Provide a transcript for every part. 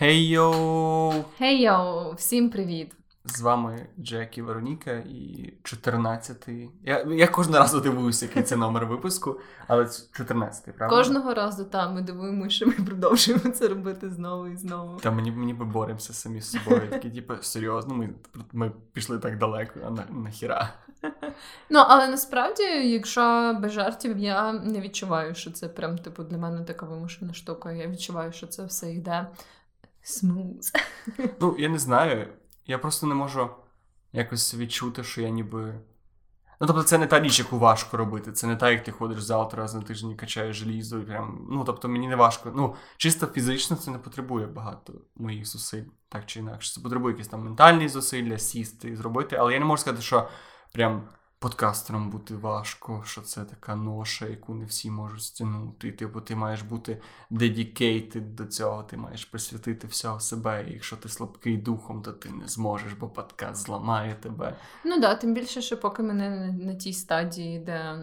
Хей-йоу! Хей-йоу! Всім привіт! З вами Джек і Вероніка і 14-й. Я я кожного разу дивуюся, який це номер випуску, але 14-й, правда? Кожного разу там ми дивуємося, що ми продовжуємо це робити знову і знову. Та мені мені би боремося самі з собою. Такі, типу, серйозно, ми ми пішли так далеко, а на, нахіра. Ну, але насправді, якщо без жартів, я не відчуваю, що це прям типу для мене така вимушена штука. Я відчуваю, що це все йде смуз. Ну, я не знаю. Я просто не можу якось відчути, що я ніби. Ну, тобто, це не та річ, яку важко робити. Це не так, як ти ходиш завтра раз на тиждень качаєш желізо. І прям... Ну, тобто, мені не важко. Ну, чисто фізично це не потребує багато моїх зусиль, так чи інакше. Це потребує якісь там ментальні зусилля, сісти і зробити. Але я не можу сказати, що прям подкастером бути важко, що це така ноша, яку не всі можуть стягнути. Типу, ти маєш бути dedicated до цього, ти маєш присвятити всього себе. І якщо ти слабкий духом, то ти не зможеш, бо подкаст зламає тебе. Ну да, тим більше, що поки ми не на тій стадії, де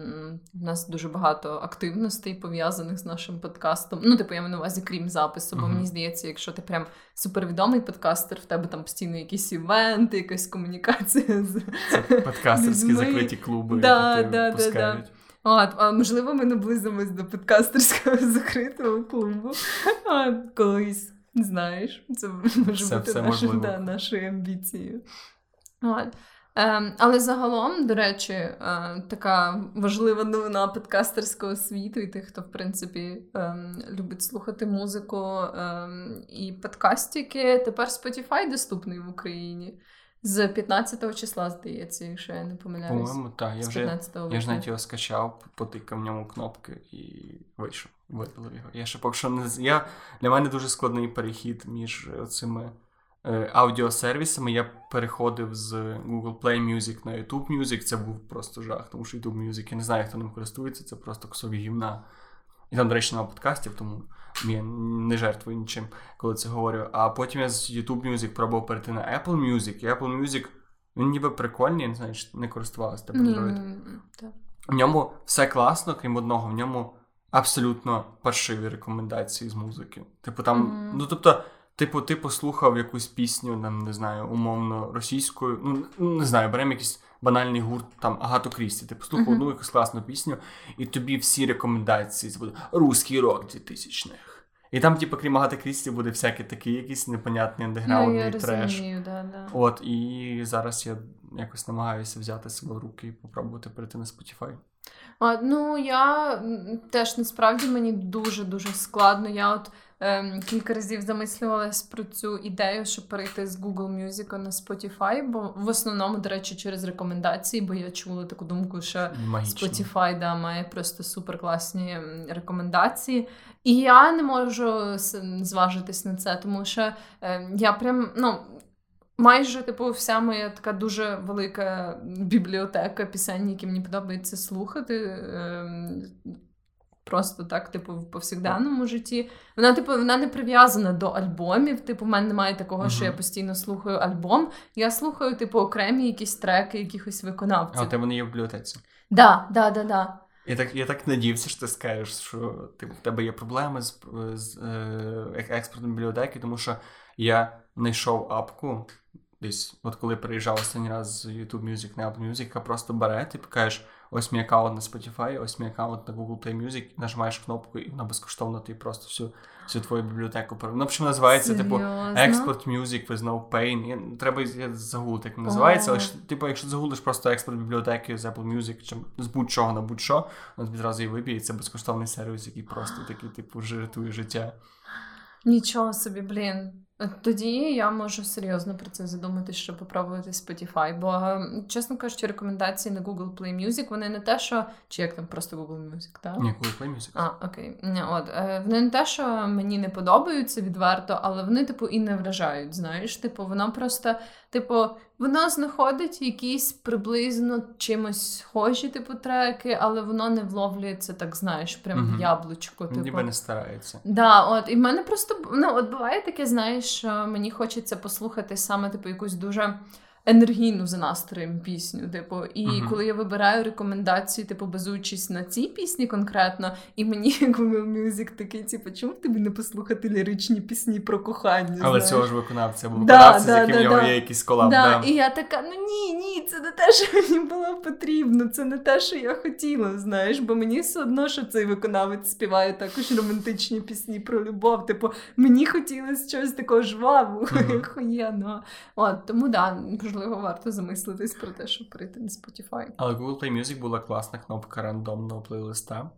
в нас дуже багато активностей пов'язаних з нашим подкастом. Ну, типу, я маю на увазі, крім запису, бо mm-hmm. мені здається, якщо ти прям супервідомий подкастер, в тебе там постійно якісь івенти, якась комунікація з подкастерські закриті ті клуби, да, да, пускають. Да, а, можливо, ми наблизимось до подкастерського закритого клубу. А, Колись знаєш, це може все, бути все наш, да, нашою амбіцією. От. Ем, але загалом, до речі, е, така важлива новина подкастерського світу, і тих, хто, в принципі, ем, любить слухати музику ем, і подкастики. Тепер Spotify доступний в Україні. З 15 числа, здається, якщо я не помиляюсь. По-моєму, так. Я вже я ж навіть його скачав, потикав в ньому кнопки і вийшов, видалив його. Я ще поки що не я, Для мене дуже складний перехід між цими е, аудіосервісами. Я переходив з Google Play Music на YouTube Music. Це був просто жах, тому що YouTube Music, я не знаю, хто ним користується, це просто кусок гівна. І там, до речі, немає подкастів, тому я не жертвую нічим, коли це говорю. А потім я з YouTube Music пробував перейти на Apple Music, і Apple Music, він ніби прикольний, я не знаю, чи не користувалася тебе mm, В ньому все класно, крім одного, в ньому абсолютно паршиві рекомендації з музики. Типу, там, mm. ну тобто. Типу, ти послухав якусь пісню, там, не знаю, умовно російською. Ну, не знаю, беремо якийсь банальний гурт там Агату Крісті. Ти послухав uh-huh. одну якусь класну пісню, і тобі всі рекомендації це буде русський рок 2000-х. І там, типу, крім Агати Крісті, буде всякий такий якийсь непонятний андеграундний ну, треш. Да, да. От, і зараз я якось намагаюся взяти себе в руки і попробувати перейти на Spotify. А, Ну, я теж насправді мені дуже-дуже складно. Я от ем, кілька разів замислювалась про цю ідею, щоб перейти з Google Music на Spotify, бо в основному, до речі, через рекомендації, бо я чула таку думку, що Магічно. Spotify да, має просто суперкласні рекомендації. І я не можу зважитись на це, тому що е, я прям, ну. Майже, типу, вся моя така дуже велика бібліотека пісень, які мені подобається слухати. Ем, просто так, типу, в повсякденному житті. Вона, типу, вона не прив'язана до альбомів. Типу, в мене немає такого, uh-huh. що я постійно слухаю альбом. Я слухаю, типу, окремі якісь треки, якихось виконавців. А тебе вони є в бібліотеці? Да, да, да, да. Я так я так надіявся, що ти скажеш, що типу, в тебе є проблеми з з е, експортом бібліотеки, тому що я знайшов апку десь, от коли приїжджав останній раз з YouTube Music на Apple Music, яка просто бере, ти покажеш ось мій аккаунт на Spotify, ось мій аккаунт на Google Play Music, нажимаєш кнопку, і вона безкоштовно ти просто всю всю твою бібліотеку Ну, в називається, типу, Export Music with no pain. Я, треба загуглити, як називається, але типу, якщо загуглиш просто експорт бібліотеки з Apple Music, чи з будь-чого на будь-що, воно тобі одразу і виб'є, і це безкоштовний сервіс, який просто такий, типу, жиритує життя. Нічого собі, блін. Тоді я можу серйозно про це задумати, щоб попробувати Spotify. Бо, чесно кажучи, рекомендації на Google Play Music, вони не те, що. Чи як там просто Google Music, так? Ні, Google Play Music. А, окей. От, е, Вони не те, що мені не подобаються відверто, але вони, типу, і не вражають. Знаєш, типу, воно просто, типу, воно знаходить якісь приблизно чимось схожі, типу, треки, але воно не вловлюється, так знаєш, прям угу. в яблучко. Типу. Ніби не старається. Да, от, І в мене просто ну, от буває таке, знаєш, мені хочеться послухати саме типу якусь дуже енергійну за настроєм пісню. Типу, і Мгм. коли я вибираю рекомендації, типу, базуючись на цій пісні конкретно, і мені Google Music такий, типу, чому тобі не послухати ліричні пісні про кохання? Але знаєш? цього ж виконавця, бо Да, виконавця, з яким да, в нього да. є якийсь колаб. Да, да. І я така: ну ні, ні, це не те, що мені було потрібно, це не те, що я хотіла, знаєш, бо мені все одно, що цей виконавець співає також романтичні пісні про любов. Типу, мені хотілося щось такого жвавого, охуєнного. От, тому да, можливо, варто замислитись про те, щоб прийти на Spotify. Але Google Play Music була класна кнопка рандомного плейлиста.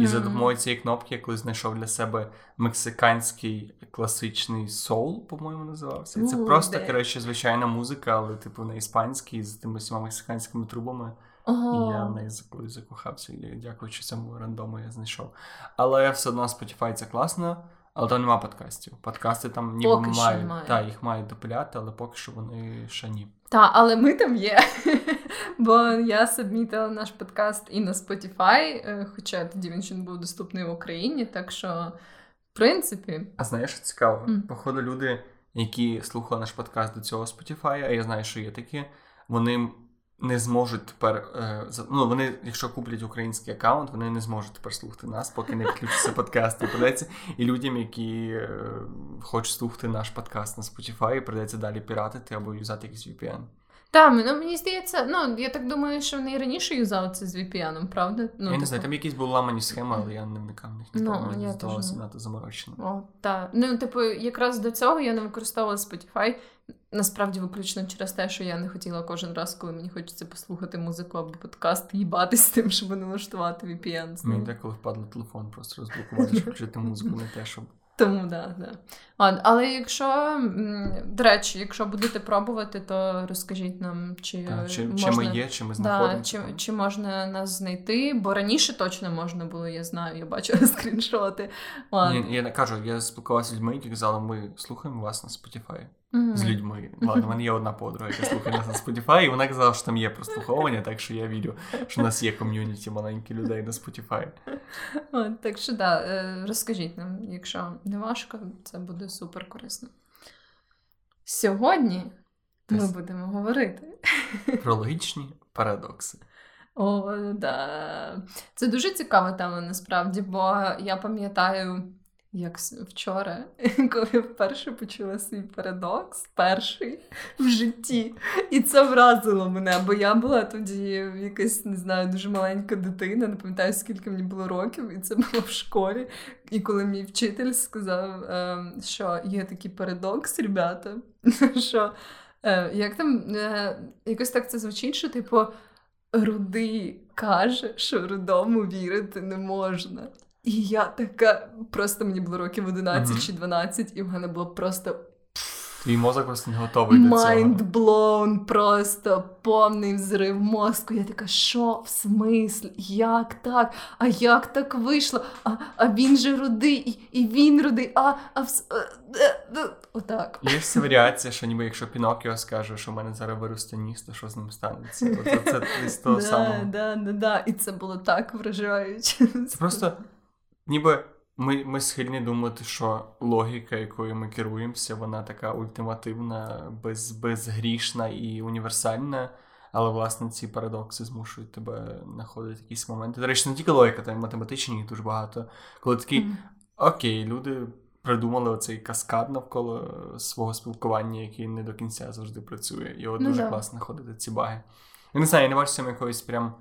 І за допомогою цієї кнопки я колись знайшов для себе мексиканський класичний соул, по-моєму, називався. І Це У, просто, де? коротше, звичайна музика, але типу на іспанській з тими всіма мексиканськими трубами. І я в неї за- закохався, і дякуючи цьому рандому я знайшов. Але все одно Spotify це класно, але там нема подкастів. Подкасти там ніби Поки мають. немає. Та, їх мають допиляти, але поки що вони ще ні. Та, але ми там є. Бо я сабмітила наш подкаст і на Spotify, е, хоча тоді він ще не був доступний в Україні, так що, в принципі, А знаєш, що цікаво? Мгм. Походу, люди, які слухали наш подкаст до цього Spotify, а я знаю, що є такі, вони не зможуть тепер. Е, ну, вони, якщо куплять український аккаунт, вони не зможуть тепер слухати нас, поки не відключиться подкаст. І придеться і людям, які е, хочуть слухати наш подкаст на Spotify, придеться далі піратити або юзати якийсь VPN. Та, ну, мені здається, ну я так думаю, що вони і раніше юзали це з VPN, правда? Ну, я не типу, знаю, там якісь були ламані схеми, але я не вникав в них Ну, Мені здавалося надто заморочено. О, та. Ну, типу, якраз до цього я не використовувала Spotify. Насправді виключно через те, що я не хотіла кожен раз, коли мені хочеться послухати музику або подкаст, їбатись з тим, щоб налаштувати VPN. Мені деколи впадло телефон просто розблокувати, щоб включити музику, не те, щоб. Тому да, да. Ладно, але якщо, до речі, якщо будете пробувати, то розкажіть нам, чи, Так, чи, можна... чи ми є, чи ми Да, знаходимося. чи, чи можна нас знайти, бо раніше точно можна було, я знаю, я бачила скріншоти. Ладно. Ні, я не кажу, я спілкувався з людьми, які казали, ми слухаємо вас на Spotify. З людьми. Ладно, в мене є одна подруга, яка слухає нас на Spotify, і вона казала, що там є прослуховування, так що я вірю, що в нас є ком'юніті маленьких людей на Spotify. От, так що да, е, розкажіть нам, якщо не важко, це буде супер корисно. Сьогодні ми будемо говорити. Про логічні парадокси. О, да. Це дуже цікава тема насправді, бо я пам'ятаю, як вчора, коли я вперше почула свій парадокс, перший в житті. І це вразило мене, бо я була тоді якась, не знаю, дуже маленька дитина, не пам'ятаю, скільки мені було років, і це було в школі. І коли мій вчитель сказав, ем, що є такий парадокс, ребята, що е, як там е, якось так це звучить, що типу. Рудий каже, що рудому вірити не можна. І я така, просто мені було років 11 Мгм. чи 12, і в мене було просто Твій мозок просто не готовий до цього. blown, просто повний взрив мозку. Я така, що в смислі? Як так? А як так вийшло? А, а він же рудий, і, і він рудий, а, а вс... е, е, е, Отак. Є ця варіація, що ніби якщо Пінокіо скаже, що в мене зараз виросте ніс, то що з ним станеться? От це десь того да, самого. да, да, да. І це було так вражаюче. Це просто ніби ми, ми схильні думати, що логіка, якою ми керуємося, вона така ультимативна, без, безгрішна і універсальна. Але, власне, ці парадокси змушують тебе знаходити якісь моменти. До речі, не тільки логіка, там і математичні їх дуже багато. Коли такі, Мгм. окей, люди придумали оцей каскад навколо свого спілкування, який не до кінця завжди працює. І от Ну дуже да. класно знаходити ці баги. Я не знаю, я не бачу цьому якоїсь прям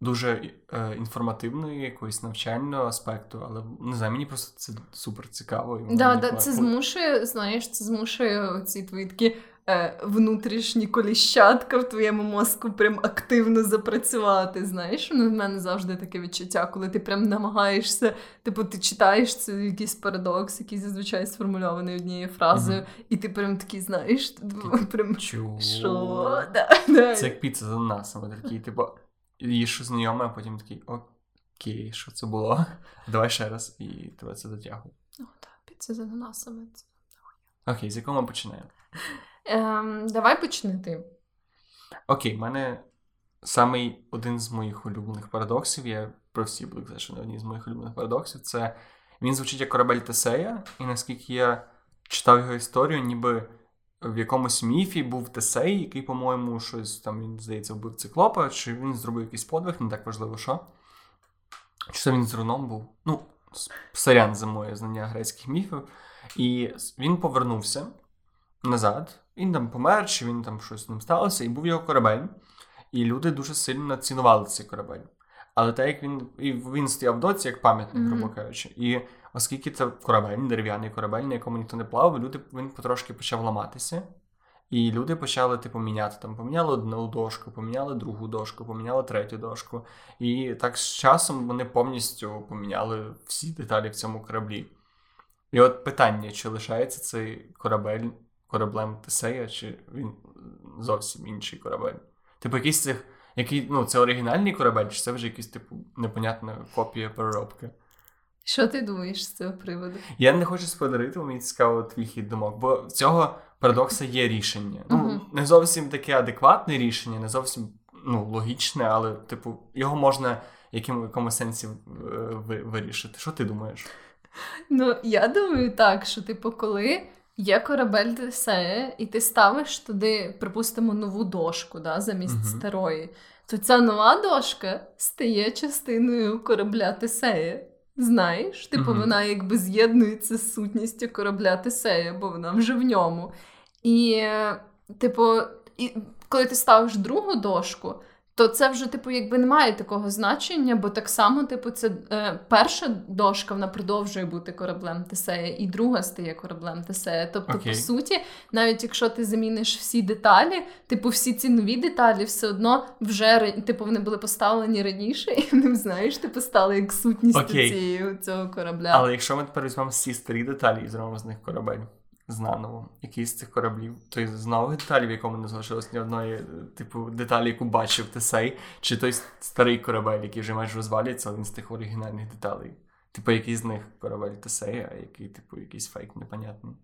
дуже е, інформативної, якоїсь навчального аспекту, але не знаю, мені просто це супер цікаво. І Да, да, це змушує, знаєш, це змушує ці твої такі е, внутрішні коліщатка в твоєму мозку прям активно запрацювати. Знаєш, ну, в мене завжди таке відчуття, коли ти прям намагаєшся, типу, ти читаєш це якийсь парадокс, який зазвичай сформульований однією фразою, Мгм. і ти прям такий, знаєш, прям Чу. що? Да, да. Це як піца з ананасом. Ти такий, типу, їш знайоме, а потім такий, окей, що це було? Давай ще раз, і тебе це дотягує. О, так, піца з ананасами. Це Окей, з якого ми починаємо? Ем, давай почни ти. Окей, в мене самий один з моїх улюблених парадоксів, я про всі буду казати, що не одні з моїх улюблених парадоксів, це він звучить як корабель Тесея, і наскільки я читав його історію, ніби в якомусь міфі був Тесей, який, по-моєму, щось там, він, здається, вбив циклопа, чи він зробив якийсь подвиг, не так важливо, що. Чи це він з руном був? Ну, сорян за моє знання грецьких міфів. І він повернувся назад. Він там помер, чи він там щось з ним сталося, і був його корабель. І люди дуже сильно цінували цей корабель. Але так як він і він стояв доці, як пам'ятник, mm-hmm. грубо кажучи. І оскільки це корабель, дерев'яний корабель, на якому ніхто не плавав, люди він потрошки почав ламатися. І люди почали типу міняти там, поміняли одну дошку, поміняли другу дошку, поміняли третю дошку. І так з часом вони повністю поміняли всі деталі в цьому кораблі. І от питання: чи лишається цей корабель кораблем Тесея, чи він зовсім інший корабель? Типу, якийсь цих, який, ну, це оригінальний корабель, чи це вже якийсь, типу, непонятна копія переробки? Що ти думаєш з цього приводу? Я не хочу сподарити, мені цікаво твій хід думок, бо в цього парадокса є рішення. Ну, uh-huh. не зовсім таке адекватне рішення, не зовсім ну, логічне, але, типу, його можна яким, в якомусь сенсі е, вирішити. Що ти думаєш? Ну, я думаю так, що, типу, коли є корабель Тесея, і ти ставиш туди, припустимо, нову дошку да, замість uh-huh. старої, то ця нова дошка стає частиною корабля Тесея. Знаєш, типу, uh-huh. вона якби з'єднується з сутністю корабля Тесея, бо вона вже в ньому. І, типу, і коли ти ставиш другу дошку, то це вже, типу, якби не має такого значення, бо так само, типу, це е, перша дошка вона продовжує бути кораблем Тесея, і друга стає кораблем Тесея. Тобто, okay. по суті, навіть якщо ти заміниш всі деталі, типу, всі ці нові деталі все одно вже типу, вони були поставлені раніше, і вони, знаєш, типу, стали як сутність okay. цієї цього корабля. Але якщо ми тепер візьмемо всі старі деталі і зробимо з них корабель знаново якийсь з цих кораблів. Той знову деталі, в якому не залишилось ні одної, типу, деталі, яку бачив Тесей, чи той старий корабель, який вже майже розвалюється, він з тих оригінальних деталей. Типу, який з них корабель Тесея, а який, типу, якийсь фейк непонятний.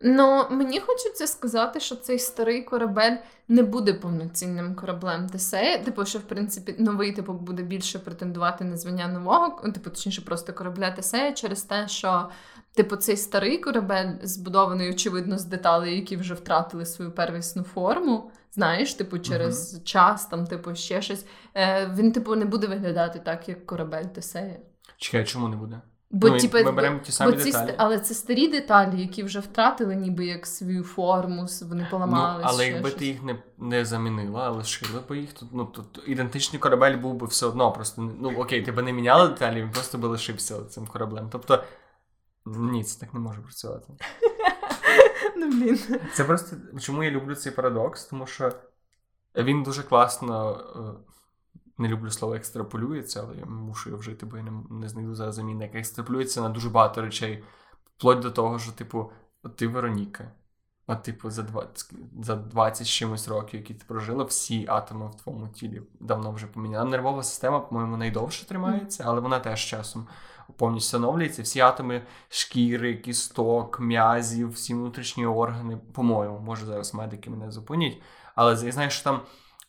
Ну, мені хочеться сказати, що цей старий корабель не буде повноцінним кораблем Тесея. Типу, що в принципі новий типу буде більше претендувати на звання нового, типу, точніше, просто корабля Тесея, через те, що Типу, цей старий корабель, збудований, очевидно, з деталей, які вже втратили свою первісну форму. Знаєш, типу, через uh-huh. час, там, типу, ще щось. Е, Він, типу, не буде виглядати так, як корабель Тесея. Чекай, чому не буде? Бо, ну, типу, ми беремо ті самі бо ці, деталі. Але це старі деталі, які вже втратили, ніби як свою форму, вони поламали. Ну, Але якби щось. ти їх не не замінила, а лишила б їх, то ну, тут ідентичний корабель був би все одно. Просто ну окей, ти б не міняла деталі, він просто би лишився цим кораблем. Тобто. Ні, це так не може працювати. Ну, блін. Це просто чому я люблю цей парадокс, тому що він дуже класно. Не люблю слово екстраполюється, але я мушу його вжити, бо я не, не знайду зараз заміни, як екстраполюється на дуже багато речей. Вплоть до того, що, типу, ти Вероніка. От, типу, за 20 за 20 чимось років, які ти прожила, всі атоми в твоєму тілі давно вже поміняли. Нервова система, по-моєму, найдовше тримається, але вона теж часом повністю оновлюється. Всі атоми шкіри, кісток, м'язів, всі внутрішні органи, по-моєму, може зараз медики мене зупинять. Але знаю, що там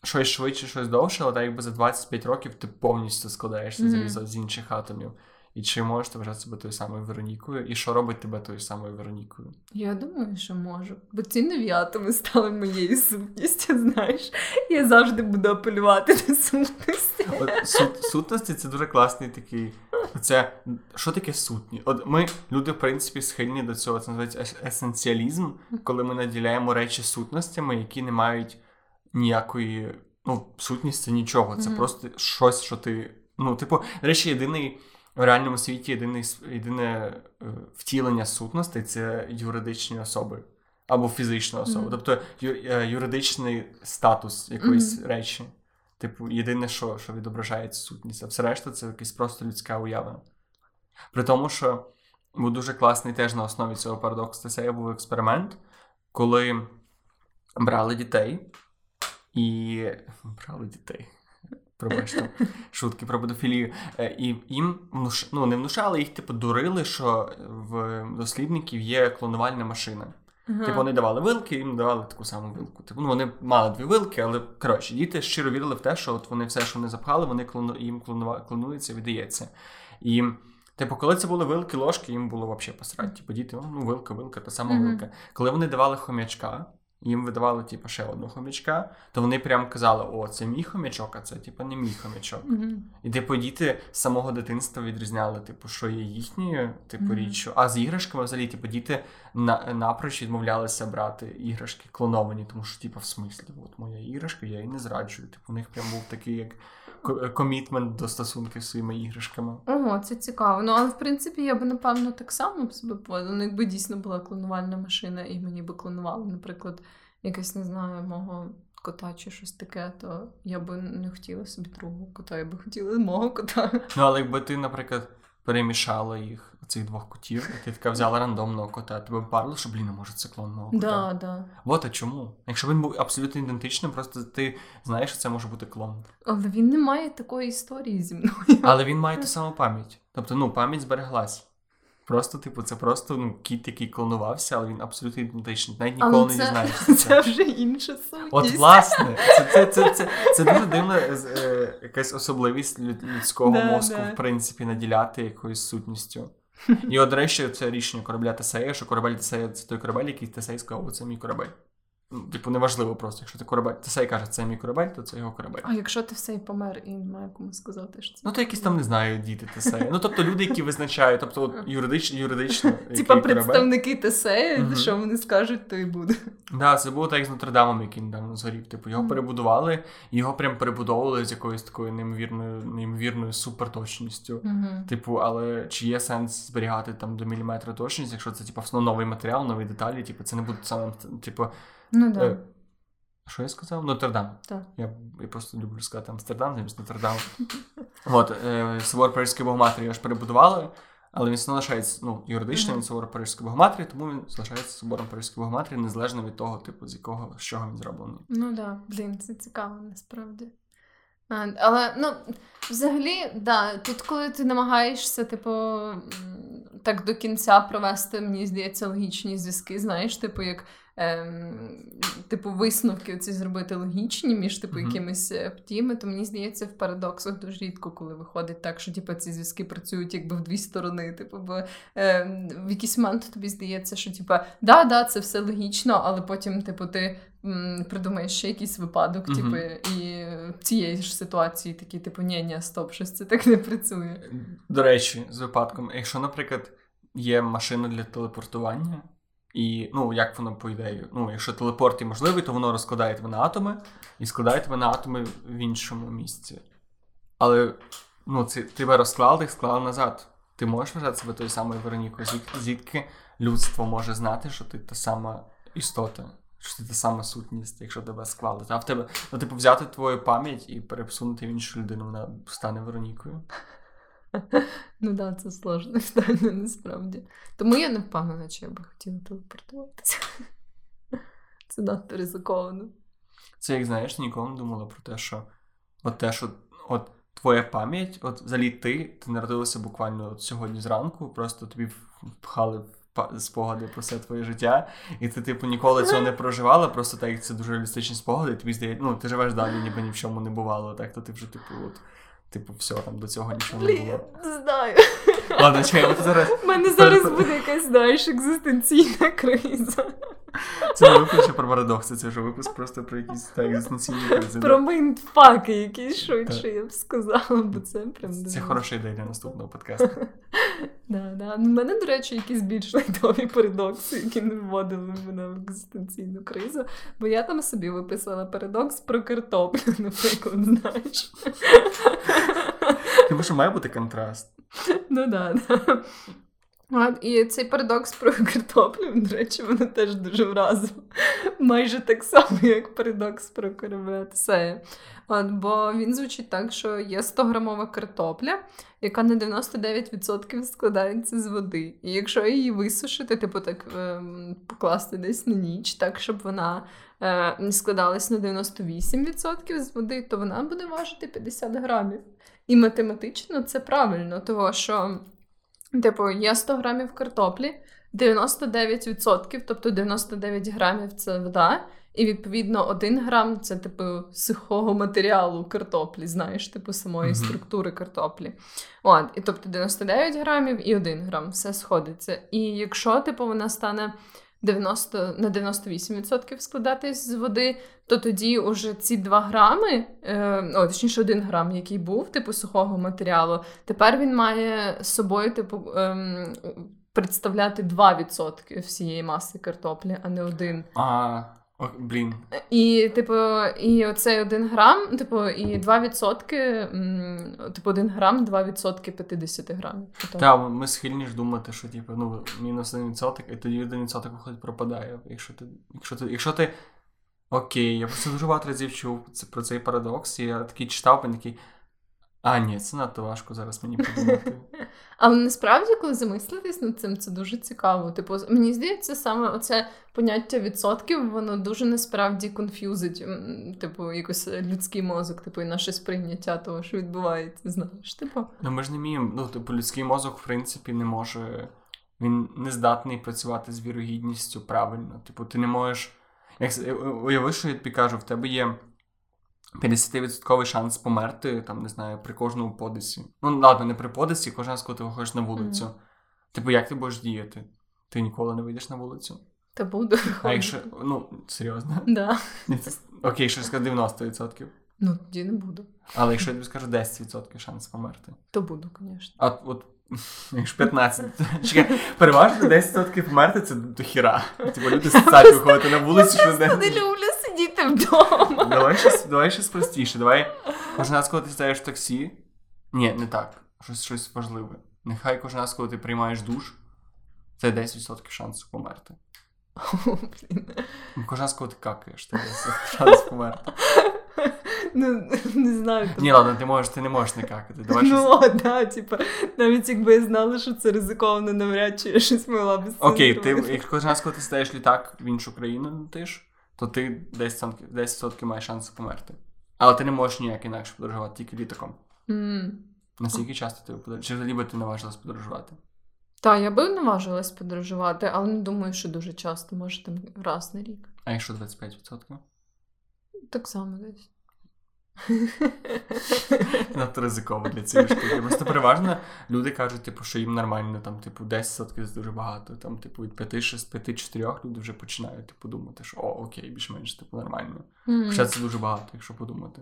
щось швидше, щось довше, але так якби за 25 років ти повністю складаєшся mm-hmm. з інших атомів. І чи можеш ти вважати себе тою самою Веронікою? І що робить тебе тою самою Веронікою? Я думаю, що можу. Бо ці нові атоми стали моєю сутністю, знаєш. Я завжди буду апелювати до сутності. От, сут, Сутності це дуже класний такий. Це що таке сутні? От ми, люди, в принципі, схильні до цього. Це називається есенціалізм, коли ми наділяємо речі сутностями, які не мають ніякої. Ну, сутність це нічого. Це mm-hmm. просто щось, що ти. Ну, типу, речі, єдиний в реальному світі єдине, єдине втілення сутності це юридичні особи або фізична особа. Mm-hmm. Тобто ю, е, юридичний статус якоїсь mm-hmm. речі. Типу, єдине, що що відображається сутність, а все решта це якась просто людська уява. При тому, що був дуже класний теж на основі цього парадоксу, це був експеримент, коли брали дітей і брали дітей пробачте, шутки про педофілію. Е, і їм внуш... ну, не внушали, їх типу дурили, що в дослідників є клонувальна машина. Uh-huh. Типу, вони давали вилки, їм давали таку саму вилку. Типу, ну вони мали дві вилки, але коротше, діти щиро вірили в те, що от вони все, що вони запхали, вони клону... їм клонува... клонується, віддається. І, типу, коли це були вилки, ложки, їм було взагалі посрати. Типу, діти, ну, вилка, вилка, та сама uh-huh. вилка. Коли вони давали хомячка, їм видавали, типу, ще одного хомячка, то вони прям казали: о, це мій хомячок, а це типу, не мій хомячок. Мгм. І типу діти з самого дитинства відрізняли, типу, що є їхньою, типу, Мгм. річчю. А з іграшками взагалі, типу, діти на, напроч відмовлялися брати іграшки клоновані, тому що, типу, в смислі, от моя іграшка, я її не зраджую. Типу, у них прям був такий як комітмент до стосунків з своїми іграшками. Ого, це цікаво. Ну, але в принципі, я би напевно так само б себе поводила. Ну, якби дійсно була клонувальна машина, і мені би клонували, наприклад, якесь, не знаю, мого кота чи щось таке, то я би не хотіла собі другого кота, я би хотіла мого кота. Ну, але якби ти, наприклад, перемішала їх, цих двох котів, і ти така взяла рандомного кота, тебе парило, що, блін, а може це клон мого кота. Да, да. От а чому? Якщо він був абсолютно ідентичним, просто ти знаєш, що це може бути клон. Але він не має такої історії зі мною. Але він має ту саму пам'ять. Тобто, ну, пам'ять збереглась. Просто, типу, це просто ну, кіт, який клонувався, але він абсолютно ідентичний. Навіть ніколи Але не це, дізнаєшся. це вже інша сутність. От, власне, це, це, це, це, це дуже дивна е, якась особливість люд- людського Да, мозку, да. в принципі, наділяти якоюсь сутністю. І от, до речі, це рішення корабля Тесея, що корабель Тесея це той корабель, який Тесей сказав, «О, це мій корабель. Ну, Типу, неважливо просто, якщо це корабель. Тесей каже, це мій корабель, то це його корабель. А якщо ти все і помер, і немає кому сказати, що це. Ну, то якісь там не знаю, діти Тесея. Ну, тобто люди, які визначають, тобто от, юридично, юридично. Типа представники ТСЕ, Мгм. що вони скажуть, то і буде. Да, це було так як з Нотр-Дамом, який недавно згорів. Типу, його Мгм. перебудували, його прям перебудовували з якоюсь такою неймовірною, неймовірною суперточністю. Типу, але чи є сенс зберігати там до міліметра точність, якщо це типу новий матеріал, нові деталі, типу, це не буде саме, типу, Ну так. Е, що я сказав? Нотр-Дам. Так. Я, я просто люблю сказати Амстердам замість Нотр-Даму. От, е, собор Паризької Богоматері його ж перебудували, але він все одно лишається ну, юридично, він собор Паризької Богоматері, тому він залишається собором Паризької Богоматері, незалежно від того, типу, з якого, з чого він зроблений. Ну да, блін, це цікаво насправді. А, але ну, взагалі, да, тут, коли ти намагаєшся, типу, так до кінця провести, мені здається, логічні зв'язки, знаєш, типу, як ем, типу, висновки ці зробити логічні між типу, якимись е, подіями, то мені здається, в парадоксах дуже рідко, коли виходить так, що типу, ці зв'язки працюють якби в дві сторони. Типу, бо ем, в якийсь момент тобі здається, що типу, да, да, це все логічно, але потім, типу, ти придумаєш ще якийсь випадок, Мгм. типу, і цієї ж ситуації такі, типу, ні, ні, стоп, щось це так не працює. До речі, з випадком, якщо, наприклад, є машина для телепортування, і ну, як воно по ідеї, ну, якщо телепорт і можливий, то воно розкладає тебе на атоми і складає тебе на атоми в іншому місці. Але ну, це тебе розклали, їх склали назад. Ти можеш вважати себе тою самою Веронікою, звідки людство може знати, що ти та сама істота, що ти та сама сутність, якщо тебе склали. А в тебе, ну, типу, взяти твою пам'ять і перепсунути в іншу людину, вона стане Веронікою. Ну да, це сложне питання насправді. Тому я не впевнена, чи я би хотіла телепортуватися. Це надто ризиковано. Це як знаєш, ніколи не думала про те, що от те, що от твоя пам'ять, от взагалі ти, ти народилася буквально от сьогодні зранку, просто тобі впхали спогади про все твоє життя, і ти, типу, ніколи цього не проживала, просто так як це дуже реалістичні спогади, і тобі здається, ну, ти живеш далі, ніби ні в чому не бувало, так, то ти вже, типу, от, типу, все, там до цього нічого не було. не знаю. Ладно, чекай, от зараз У мене зараз буде якась, знаєш, екзистенційна криза. Це не випуск про парадокси, це вже випуск просто про якісь так, екзистенційні кризи. Про мейндфаки якісь швидше, я б сказала, бо це прям Це дуже- хороша ідея для наступного подкасту. Да, да. У мене, до речі, якісь більш лайтові парадокси, які не вводили мене в екзистенційну кризу. Бо я там собі виписала парадокс про картоплю, наприклад, знаєш. Тому що має бути контраст. Ну да, да. От, і цей парадокс про картоплю, до речі, мене теж дуже вразив. Майже так само, як парадокс про. От, бо він звучить так, що є 100-грамова картопля, яка на 99% складається з води. І якщо її висушити, типу так ем, покласти десь на ніч, так, щоб вона е, складалась на 98% з води, то вона буде важити 50 грамів. І математично це правильно, тому що, типу, є 100 грамів картоплі, 99%, тобто 99 грамів це вода, і відповідно 1 грам це типу сухого матеріалу картоплі, знаєш, типу самої Мгм. структури картоплі. От, і тобто 99 грамів і 1 грам, все сходиться. І якщо типу вона стане 90, на 98% складатись з води, то тоді уже ці 2 грами, е, о, точніше, 1 грам, який був, типу сухого матеріалу, тепер він має з собою, типу, е, представляти 2% всієї маси картоплі, а не один. А, о, блін. І, типу, і оцей 1 грам, типу, і 2%, м, типу, 1 грам, 2% 50 грамів. Тобто, Та, ми схильні ж думати, що типу, ну, мінус 1%, і тоді 1% виходить пропадає. Якщо ти, якщо ти, якщо ти окей, я просто дуже багато разів чув про цей парадокс, і я такий читав, і такий. А, ні, це надто важко зараз мені подумати. Але насправді, коли замислитись над цим, це дуже цікаво. Типу, мені здається, саме оце поняття відсотків, воно дуже насправді конф'юзить, типу, якось людський мозок, типу, і наше сприйняття того, що відбувається. Знаєш, типу. Ну ми ж не вміємо, ну, типу, людський мозок, в принципі, не може. Він не здатний працювати з вірогідністю правильно. Типу, ти не можеш. Як с- уяви, що я тобі кажу, в тебе є 50% шанс померти, там, не знаю, при кожному подисі. Ну, ладно, не при подисі, кожен раз, коли ти виходиш на вулицю. Мгм. Типу, як ти будеш діяти? Ти ніколи не вийдеш на вулицю. Та буду. А якщо. Ну, серйозно. Да. Окей, що скажу 90%. Ну, тоді не буду. Але якщо я тобі скажу 10% шанс померти. То буду, звісно. А от якщо 15. Чекай, переважно 10% померти це до хіра. Типу люди сцать виходити на вулицю, що не люблю сидіти вдома. Давай щось, давай щось простіше. Давай кожен раз, коли ти сідаєш в таксі. Ні, не так. Щось, щось важливе. Нехай кожен раз, коли ти приймаєш душ, це 10% шансу померти. О, блін. Кожен раз, коли ти какаєш, це 10% шанс померти. Ну, не знаю. Ні, ладно, ти можеш, ти не можеш не какати. Давай щось. Ну, о, да, типа, навіть якби я знала, що це ризиковано, навряд чи я щось могла би Окей, ти, зробити. кожен раз, коли ти сідаєш в літак в іншу країну летиш, то ти 10%, 10% маєш шансу померти. Але ти не можеш ніяк інакше подорожувати, тільки літаком. Mm. Наскільки часто ти подорожуєш? Чи взагалі би ти наважилась подорожувати? Та, я би наважилась подорожувати, але не думаю, що дуже часто, може там раз на рік. А якщо 25%? Так само десь. Надто ризиково для цієї штуки. Просто переважно люди кажуть, типу, що їм нормально, там, типу, 10% це дуже багато. Там, типу, від 5-6-5-4 люди вже починають типу, думати, що о, окей, більш-менш типу, нормально. М. Хоча це дуже багато, якщо подумати.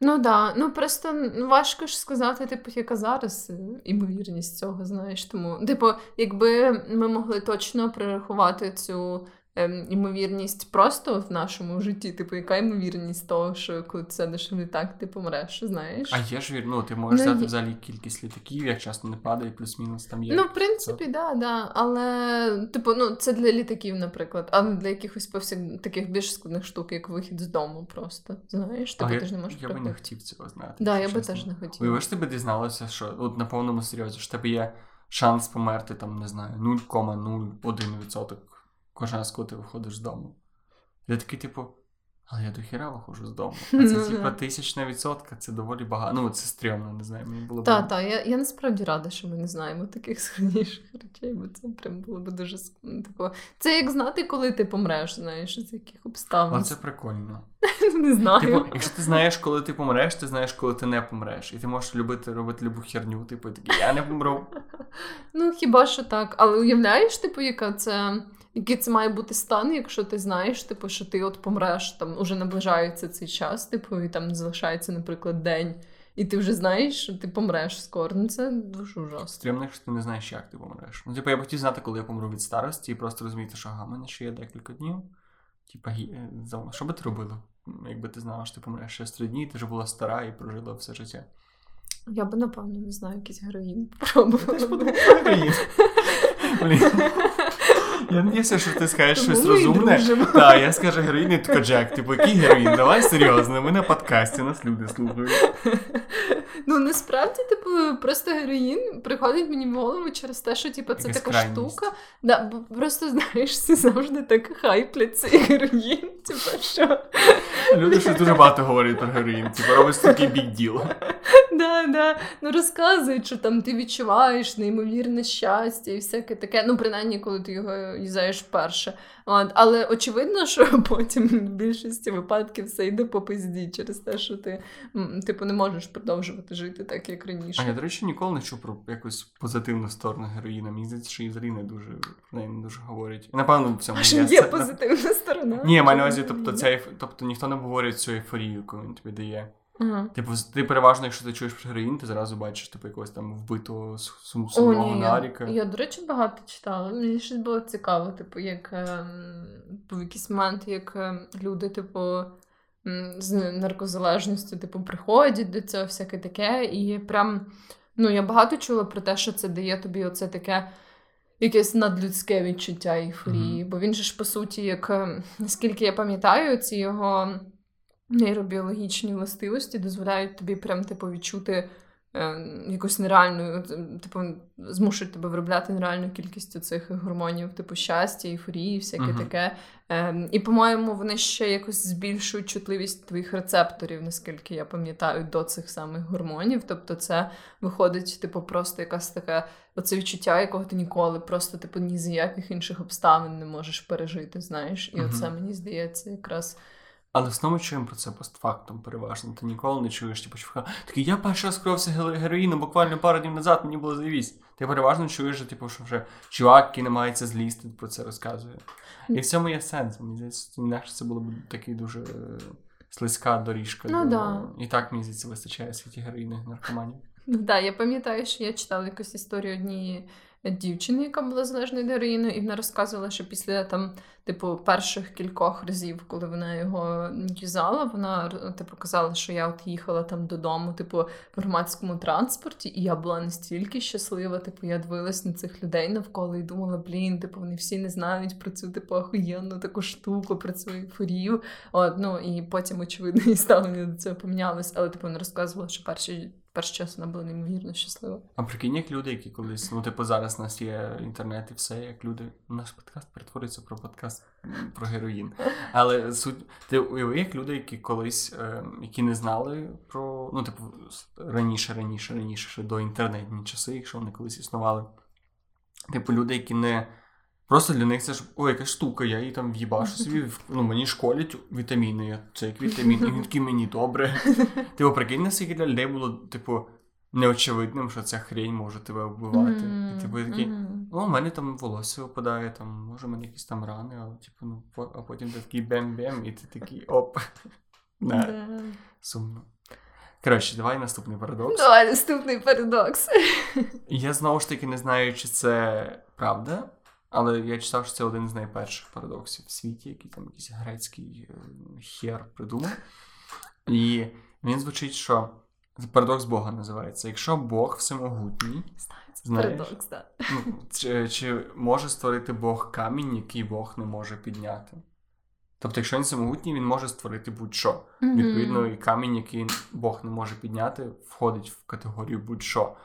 Ну да, ну просто ну, важко ж сказати, типу, яка зараз е, імовірність цього, знаєш. Тому, типу, якби ми могли точно прорахувати цю ем, імовірність просто в нашому житті, типу, яка імовірність того, що коли ти сядеш в літак, ти помреш, знаєш? А є ж вір, ну ти можеш Ну, взяти є. взагалі кількість літаків, як часто не падає, плюс-мінус там є. Ну, в принципі, да, да. Але, типу, ну, це для літаків, наприклад, а для якихось повсяк... таких більш складних штук, як вихід з дому просто. Знаєш, типу, я, ти ж не можеш я би не хотів цього знати. Да, я би теж не хотіла. Уявиш, ти би дізналася, що от на повному серйозі, що тебе є шанс померти, там, не знаю, 0,01% кожен раз, коли ти виходиш з дому. Я такий, типу, але я до хіра виходжу з дому. А Ну, це, да. типа, тисячна відсотка, це доволі багато. Ну, це стрьомно, не знаю, мені було б. Так, так, я, я насправді рада, що ми не знаємо таких складніших речей, бо це прям було б дуже ну, тако. Це як знати, коли ти помреш, знаєш, з яких обставин. Але це прикольно. не знаю. Типу, якщо ти знаєш, коли ти помреш, ти знаєш, коли ти не помреш. І ти можеш любити робити любу херню, типу, такий, я не помру. Ну, хіба що так. Але уявляєш, типу, яка це. Який це має бути стан, якщо ти знаєш, типу, що ти от помреш, там уже наближається цей час, типу, і там залишається, наприклад, день, і ти вже знаєш, що ти помреш скоро. Ну це дуже ужасно. Стрімно, якщо ти не знаєш, як ти помреш. Ну, типу, я б хотів знати, коли я помру від старості, і просто розуміти, що ага, мене ще є декілька днів. Типа, е, що би ти робила? Якби ти знала, що ти помреш через три дні, ти вже була стара і прожила все життя. Я би, напевно, не знаю, якийсь героїн пробувала. Блін. не все, що ти скажеш щось розумне. Так, я скажу героїн, і тако Джек, типу, який героїн? Давай серйозно, ми на подкасті, нас люди слухають. Ну насправді, типу, просто героїн приходить мені в голову через те, що типу, це така штука. Да, просто знаєш, всі завжди так хайплять цей героїн. Типу, що Люди щось дуже багато говорять про героїн, типу, робить такий бік діл. Да, да. Ну розказують, що там ти відчуваєш неймовірне щастя і всяке таке. Ну, принаймні, коли ти його юзаєш вперше. От. Але очевидно, що потім в більшості випадків все йде по пизді через те, що ти типу не можеш продовжувати жити так, як раніше. А я, до речі, ніколи не чув про якусь позитивну сторону героїна. Мені здається, що і взагалі не дуже не дуже говорять. І напевно в цьому А що є позитивна сторона. Ні, маю на увазі, тобто ця тобто ніхто не говорить цю ейфорію, яку він тобі дає. Uh-huh. Типу, ти переважно, якщо ти чуєш про героїн, ти зразу бачиш типу, якогось там вбитого сумного наріка. Я, я, до речі, багато читала. Мені щось було цікаво, типу, як е, був якийсь момент, як е, люди, типу, з наркозалежністю, типу, приходять до цього, всяке таке. І прям ну, я багато чула про те, що це дає тобі оце таке. Якесь надлюдське відчуття ейфорії. Mm-hmm. Бо він же ж, по суті, як е, наскільки я пам'ятаю, ці його нейробіологічні властивості дозволяють тобі прям типу відчути якусь нереальну, типу, змушують тебе виробляти нереальну кількість цих гормонів, типу щастя, ейфорії, всяке uh-huh. таке. Е, і, по-моєму, вони ще якось збільшують чутливість твоїх рецепторів, наскільки я пам'ятаю, до цих самих гормонів. Тобто, це виходить, типу, просто якась така оце відчуття, якого ти ніколи просто типу ні з яких інших обставин не можеш пережити. Знаєш, і uh-huh. оце мені здається якраз. Але в основному чуємо про це постфактом переважно. Ти ніколи не чуєш, типу, що такий, я перший раз кровся героїну, буквально пару днів назад мені було завість. Ти переважно чуєш, типу, що вже чувак, який не мається злізти, про це розказує. І в цьому є сенс. Мені здається, інакше це було б такий дуже слизька доріжка. Ну, до... да. І так, мені здається, вистачає світі героїни наркоманів. Ну так, да, я пам'ятаю, що я читала якусь історію однієї дівчини, яка була залежною героїною, і вона розказувала, що після там, типу, перших кількох разів, коли вона його юзала, вона типу казала, що я от їхала там додому, типу, в громадському транспорті, і я була настільки щаслива. Типу, я дивилась на цих людей навколо і думала, блін, типу, вони всі не знають про цю типу охуєнну таку штуку, про цю ейфорію. От, ну і потім, очевидно, і ставлення до цього помінялось, але типу вона розказувала, що перші перший час вона була неймовірно щаслива. А прикинь, як люди, які колись, ну типу, зараз у нас є інтернет і все, як люди. Наш подкаст перетворюється про подкаст про героїн. Але суть, ти уяви, як люди, які колись, е, які не знали про, ну, типу, раніше, раніше, раніше, ще до інтернетні часи, якщо вони колись існували. Типу, люди, які не. Просто для них це ж ой, яка штука, я її там в'їбашу собі. Ну, мені школять вітаміни. Це як вітамін, і він такий мені добре. Типу, прикинь, наскільки для людей було, типу, неочевидним, що ця хрень може тебе вбивати. І типу такий, ну, у мене там волосся випадає, там, може, у мене якісь там рани, але типу, ну, а потім ти такий бем-бем, і ти такий оп. Сумно. Коротше, давай наступний парадокс. Давай наступний парадокс. Я знову ж таки не знаю, чи це правда. Але я читав, що це один з найперших парадоксів в світі, який там якийсь грецький е, хер придумав. І він звучить, що парадокс Бога називається. Якщо Бог всемогутній, знаєш, парадокс, так. Ну, чи, чи може створити Бог камінь, який Бог не може підняти? Тобто, якщо він всемогутній, він може створити будь-що. Mm-hmm. Відповідно, і камінь, який Бог не може підняти, входить в категорію будь-що.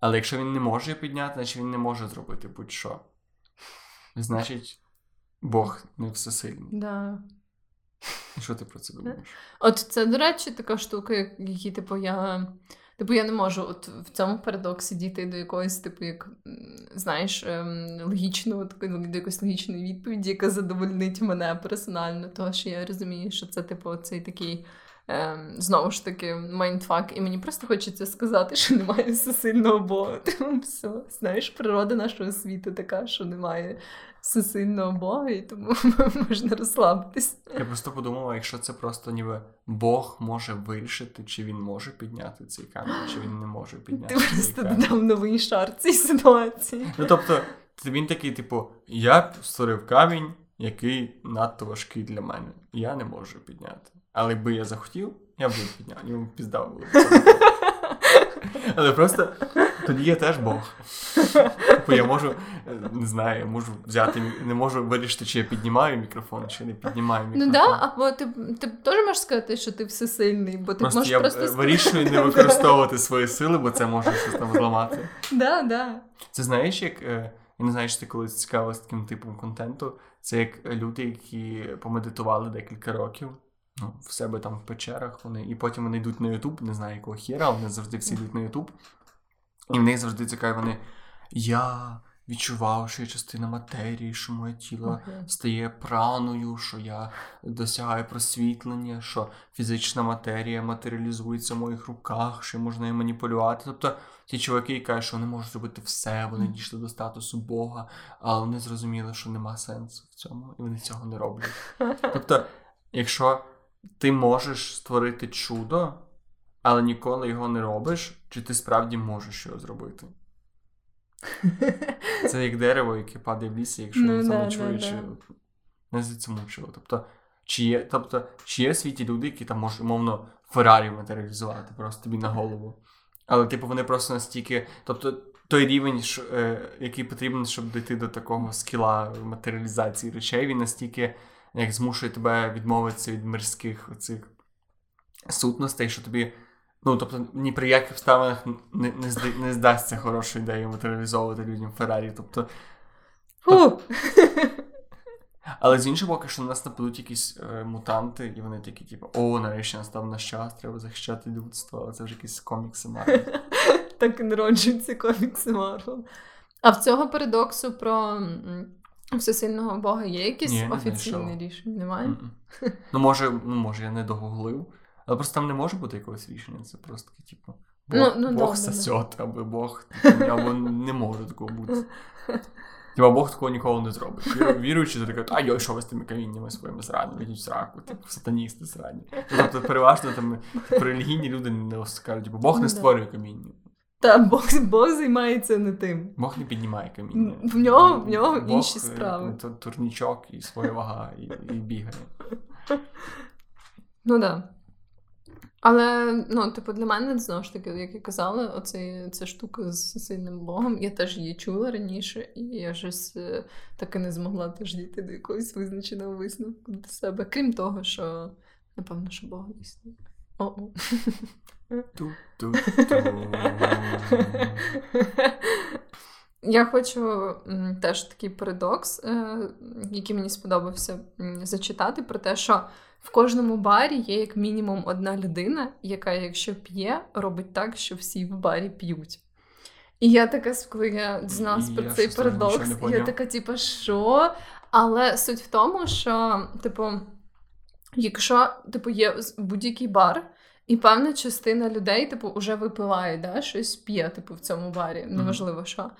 Але якщо він не може підняти, значить він не може зробити будь-що. Значить, Бог не всесильний. Да. Що ти про це думаєш? От це, до речі, така штука, які, типу, я. Типу, я не можу от в цьому парадоксі дійти до якоїсь, типу, як знаєш, ем, логічного до якоїсь логічної відповіді, яка задовольнить мене персонально, тому що я розумію, що це, типу, цей такий. Ем, знову ж таки, майндфак, і мені просто хочеться сказати, що немає всесильного Бога. Тому все, знаєш, природа нашого світу така, що немає всесильного Бога, і тому можна розслабитись. Я просто подумала, якщо це просто ніби Бог може вирішити, чи він може підняти цей камінь, чи він не може підняти. Ти просто додав новий шар цій ситуації. Ну тобто, він такий, типу, я створив камінь, який надто важкий для мене. Я не можу підняти. Але якби я захотів, я б підняв, йому піздав було. Але просто тоді я теж Бог. Бо я можу, не знаю, я можу взяти, не можу вирішити, чи я піднімаю мікрофон, чи не піднімаю мікрофон. Ну да, або ти ти теж можеш сказати, що ти всесильний, бо ти просто можеш я просто вирішую не використовувати свої сили, бо це може щось там зламати. Да, да. Це знаєш, як. Е, я не знаю, чи ти колись цікавилась таким типом контенту. Це як люди, які помедитували декілька років ну, в себе там в печерах. Вони, І потім вони йдуть на Ютуб, не знаю якого хіра, вони завжди всі йдуть на Ютуб. І в них завжди цікаві вони. Я відчував, що я частина матерії, що моє тіло Окей. стає праною, що я досягаю просвітлення, що фізична матерія матеріалізується в моїх руках, що можна нею маніпулювати. Тобто ті чуваки кажуть, що вони можуть робити все, вони дійшли до статусу Бога, але вони зрозуміли, що нема сенсу в цьому, і вони цього не роблять. Тобто, якщо ти можеш створити чудо, але ніколи його не робиш, чи ти справді можеш його зробити? Це як дерево, яке падає в лісі, якщо Ну, да, не чує, да. чи не зацмучило. Тобто, чи є, тобто, чи є в світі люди, які там можуть, умовно, Феррарі матеріалізувати просто тобі на голову. Але, типу, вони просто настільки. Тобто, той рівень, що, е, який потрібен, щоб дійти до такого скіла матеріалізації речей, він настільки як змушує тебе відмовитися від мирських оцих сутностей, що тобі. Ну, тобто, ні при яких обставинах не, не, не здасться хорошою ідеєю матеріалізовувати людям Феррарі. Тобто, Фу. але з іншого боку, що на нас нападуть якісь е, мутанти, і вони такі, типу, о, нарешті настав наш час, треба захищати людство, але це вже якісь комікси Марвел. Так і народжуються комікси Марвел. А в цього парадоксу про всесильного Бога є якісь Ні, не офіційні рішення? Немає? Мгм. Ну, може, ну, може, я не догуглив, але просто там не може бути якогось рішення. Це просто таке, типу, Бог, Ну, ну, Бог да, да, да. або Бог, типу, або не може такого бути. Типа Бог такого ніколи не зробить. Віруючи, то таке, а йой, що ви з тими каміннями своїми зрадами, йдіть в сраку, типу, сатаністи срані. Тобто, переважно там типу, релігійні люди не скажуть, типу, Бог Ну, не створює каміння. Та Бог, Бог займається не тим. Бог не піднімає каміння. В нього- в нього Бог, інші е, справи. ту- Турнічок і своя вага, і, і бігає. Ну да. Але, ну, типу, для мене, знову ж таки, як я казала, оцей, ця штука з сильним Богом, я теж її чула раніше, і я щось е, таки не змогла теж дійти до якогось визначеного висновку для себе. Крім того, що напевно, що Бог існує. О-о. Ту-ту-ту. Я хочу теж такий парадокс, е, який мені сподобався зачитати, про те, що в кожному барі є як мінімум одна людина, яка, якщо п'є, робить так, що всі в барі п'ють. І я така, коли я дізналась про цей парадокс, я така, типу, що? Але суть в тому, що, типу, якщо типу, є будь-який бар, і певна частина людей, типу, вже випиває, да, щось п'є, типу, в цьому барі, неважливо що.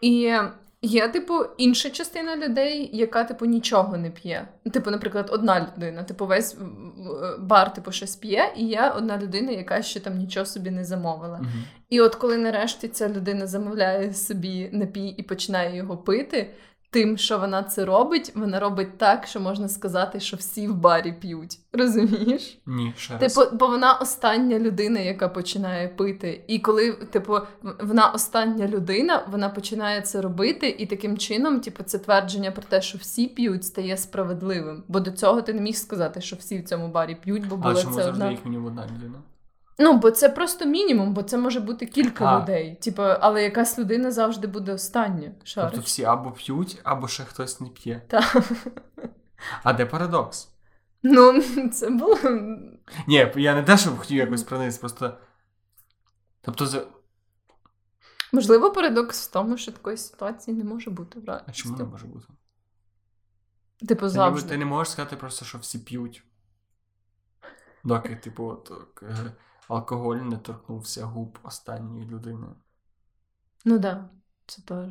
І є, типу, інша частина людей, яка, типу, нічого не п'є. Типу, наприклад, одна людина, типу, весь м, бар, типу, щось п'є, і є одна людина, яка ще там нічого собі не замовила. Мгм. І от коли нарешті ця людина замовляє собі напій і починає його пити, тим, що вона це робить, вона робить так, що можна сказати, що всі в барі п'ють. Розумієш? Ні, ще раз. Типу, бо вона остання людина, яка починає пити. І коли, типу, вона остання людина, вона починає це робити, і таким чином, типу, це твердження про те, що всі п'ють, стає справедливим. Бо до цього ти не міг сказати, що всі в цьому барі п'ють, бо була чому це завжди одна. їх мінімум одна людина? Ну, бо це просто мінімум, бо це може бути кілька А. людей. Типу, але якась людина завжди буде остання. Шариш. Тобто всі або п'ють, або ще хтось не п'є. Та. А де парадокс? Ну, це було. Ні, я не те, щоб хотів якось прониз, просто. Тобто, за- Можливо, парадокс в тому, що такої ситуації не може бути в а чому не може бути? Типу, завжди. ти не можеш сказати просто, що всі п'ють. Доки, типу, от, е, алкоголь не торкнувся губ останньої людини. Ну да, це теж.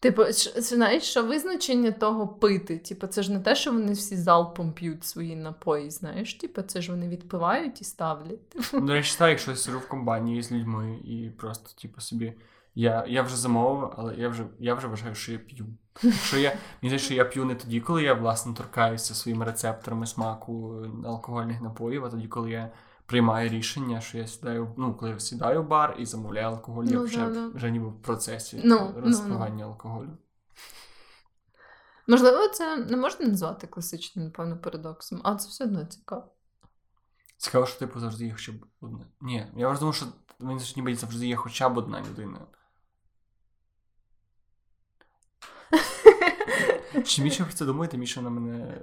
Типу, знаєш, що визначення того пити? Типу, це ж не те, що вони всі залпом п'ють свої напої, знаєш? Типу, це ж вони відпивають і ставлять. До речі, так, якщо я сижу в компанії з людьми і просто, типу, собі. Я, я вже замовив, але я вже, я вже вважаю, що я п'ю. Що я, мені здається, що я п'ю не тоді, коли я, власне, торкаюся своїми рецепторами смаку алкогольних напоїв, а тоді, коли я приймаю рішення, що я сідаю, ну, коли я сідаю в бар і замовляю алкоголь, я Ну, вже, да, да. вже ніби в процесі Ну, ну, розпивання алкоголю. Можливо, це не можна назвати класичним, напевно, парадоксом, а це все одно цікаво. Цікаво, що типу завжди є хоча б одна. Ні, я вже думаю, що мені ніби завжди є хоча б одна людина. Чим більше я про це думаю, тим більше на мене.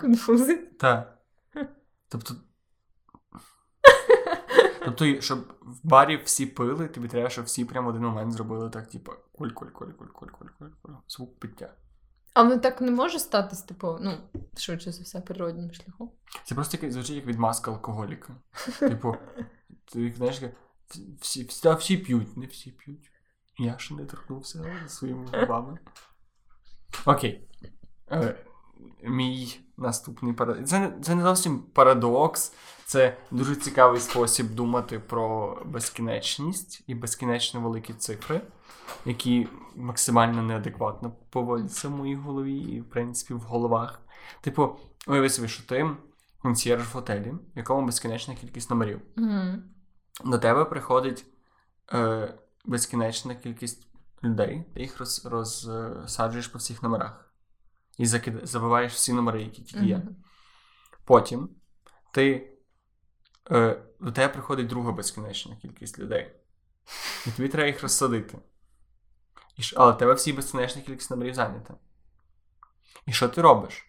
Конфузить. Так. Тобто. Тобто, щоб в барі всі пили, тобі треба, щоб всі прямо один момент зробили так, типу, куль-куль-куль-куль-куль-куль-куль. Звук пиття. А воно так не може статись, типу, ну, швидше за все, природнім шляхом. Це просто як, звучить як відмазка алкоголіка. Типу, ти знаєш, всі, всі, всі п'ють, не всі п'ють. Я ще не торкнувся своїми губами. Окей. Е, Мій наступний парадокс. Це, це не зовсім парадокс, це дуже цікавий спосіб думати про безкінечність і безкінечно великі цифри, які максимально неадекватно поводяться в моїй голові і, в принципі, в головах. Типу, уяви собі, що ти консьєрж в готелі, в якому безкінечна кількість номерів. Mm-hmm. До тебе приходить е, безкінечна кількість людей, ти їх роз, розсаджуєш по всіх номерах і закид... забиваєш всі номери, які тільки є. Mm-hmm. Потім ти е, до тебе приходить друга безкінечна кількість людей. І тобі треба їх розсадити. І, Але в тебе всі безкінечна кількість номерів зайнята. І що ти робиш?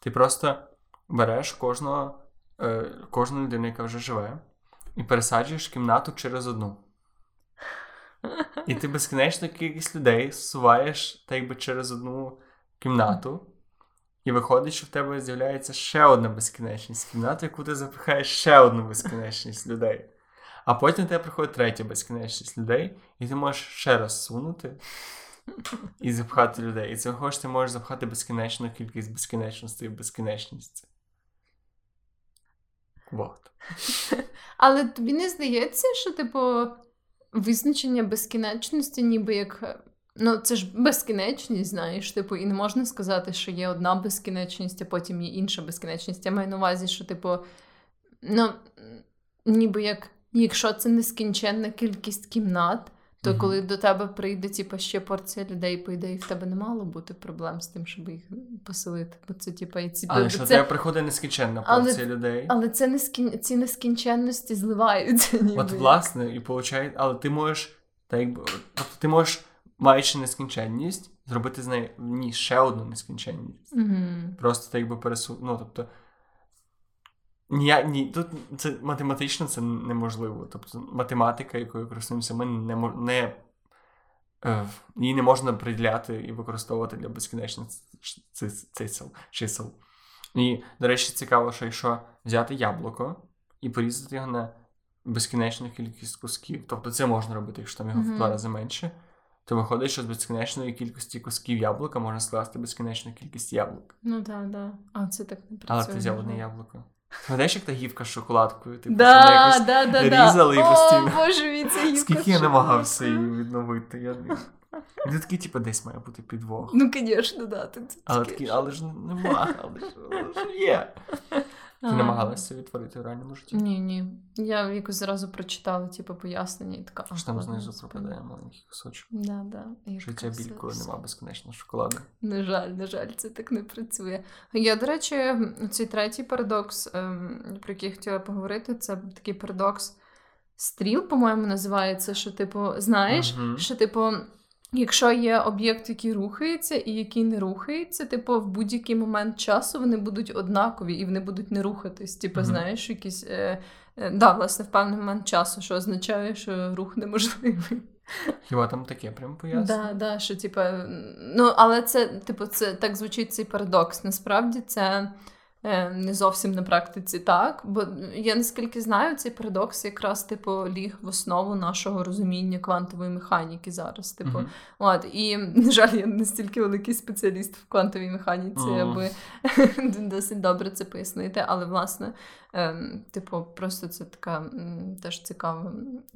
Ти просто береш кожного, е, кожну людину, яка вже живе, і пересаджуєш кімнату через одну. І ти безкінечно кількість людей суваєш так якби через одну кімнату, і виходить, що в тебе з'являється ще одна безкінечність кімнати, яку ти запихаєш ще одну безкінечність людей. А потім тебе приходить третя безкінечність людей, і ти можеш ще раз сунути і запхати людей. І це виходить, ти можеш запхати безкінечну кількість безкінечностей в безкінечність. Вот. Але тобі не здається, що, типу, визначення безкінечності, ніби як. Ну, це ж безкінечність, знаєш, типу, і не можна сказати, що є одна безкінечність, а потім є інша безкінечність. Я маю на увазі, що, типу, ну, ніби як, якщо це нескінченна кількість кімнат, то mm-hmm. коли до тебе прийде типу, ще порція людей, по ідеї, в тебе не мало бути проблем з тим, щоб їх поселити. Бо це, типу, і ці Але що це... тебе приходить нескінченна порція але, людей. Але це нескін... ці нескінченності зливаються. Ніби. От, власне, і виходить, але ти можеш, так якби, тобто ти можеш, маючи нескінченність, зробити з неї ні, ще одну нескінченність. Mm-hmm. Просто так якби пересу... Ну, тобто, ні, ні, тут це математично це неможливо. Тобто математика, якою користуємося, ми не не, е, її не можна приділяти і використовувати для безкінечних чисел. чисел. І, до речі, цікаво, що якщо взяти яблуко і порізати його на безкінечну кількість кусків, тобто це можна робити, якщо там його mm-hmm. в два рази менше, то виходить, що з безкінечної кількості кусків яблука можна скласти безкінечну кількість яблук. Ну так, так. Да. А це так не працює. Але ти взяв одне яблуко. Знаєш, як та гівка з шоколадкою? Типу, да, що да, да, різали да. і постійно. О, боже мій, це гівка Скільки я намагався її відновити. Я... Він такий, типу, десь має бути підвох. Ну, звісно, да. Тут але такий, але ж нема, але ж, але ж є. Ти намагалася відтворити в реальному житті? Ні, ні. Я якось зразу прочитала, типу, пояснення і така. Що там знизу пропадає маленький кусочок. Да, да. Життя біль, коли нема безконечного шоколаду. На жаль, на жаль, це так не працює. Я, до речі, цей третій парадокс, ем, про який я хотіла поговорити, це такий парадокс стріл, по-моєму, називається, що, типу, знаєш, uh-huh. що, типу. Якщо є об'єкт, який рухається, і який не рухається, типу в будь-який момент часу вони будуть однакові і вони будуть не рухатись. Типу, mm-hmm. знаєш, якісь е, е, да, власне, в певний момент часу, що означає, що рух неможливий. Хіба там таке прям пояснює? Да, да, що, типу, ну, але це, типу, це так звучить цей парадокс. Насправді це. Е, не зовсім на практиці так, бо я наскільки знаю, цей парадокс якраз типу ліг в основу нашого розуміння квантової механіки зараз. Типу, mm-hmm. от і на жаль, я не стільки великий спеціаліст в квантовій механіці, mm-hmm. аби досить добре це пояснити. Але власне, ем, типу, просто це така м, теж цікава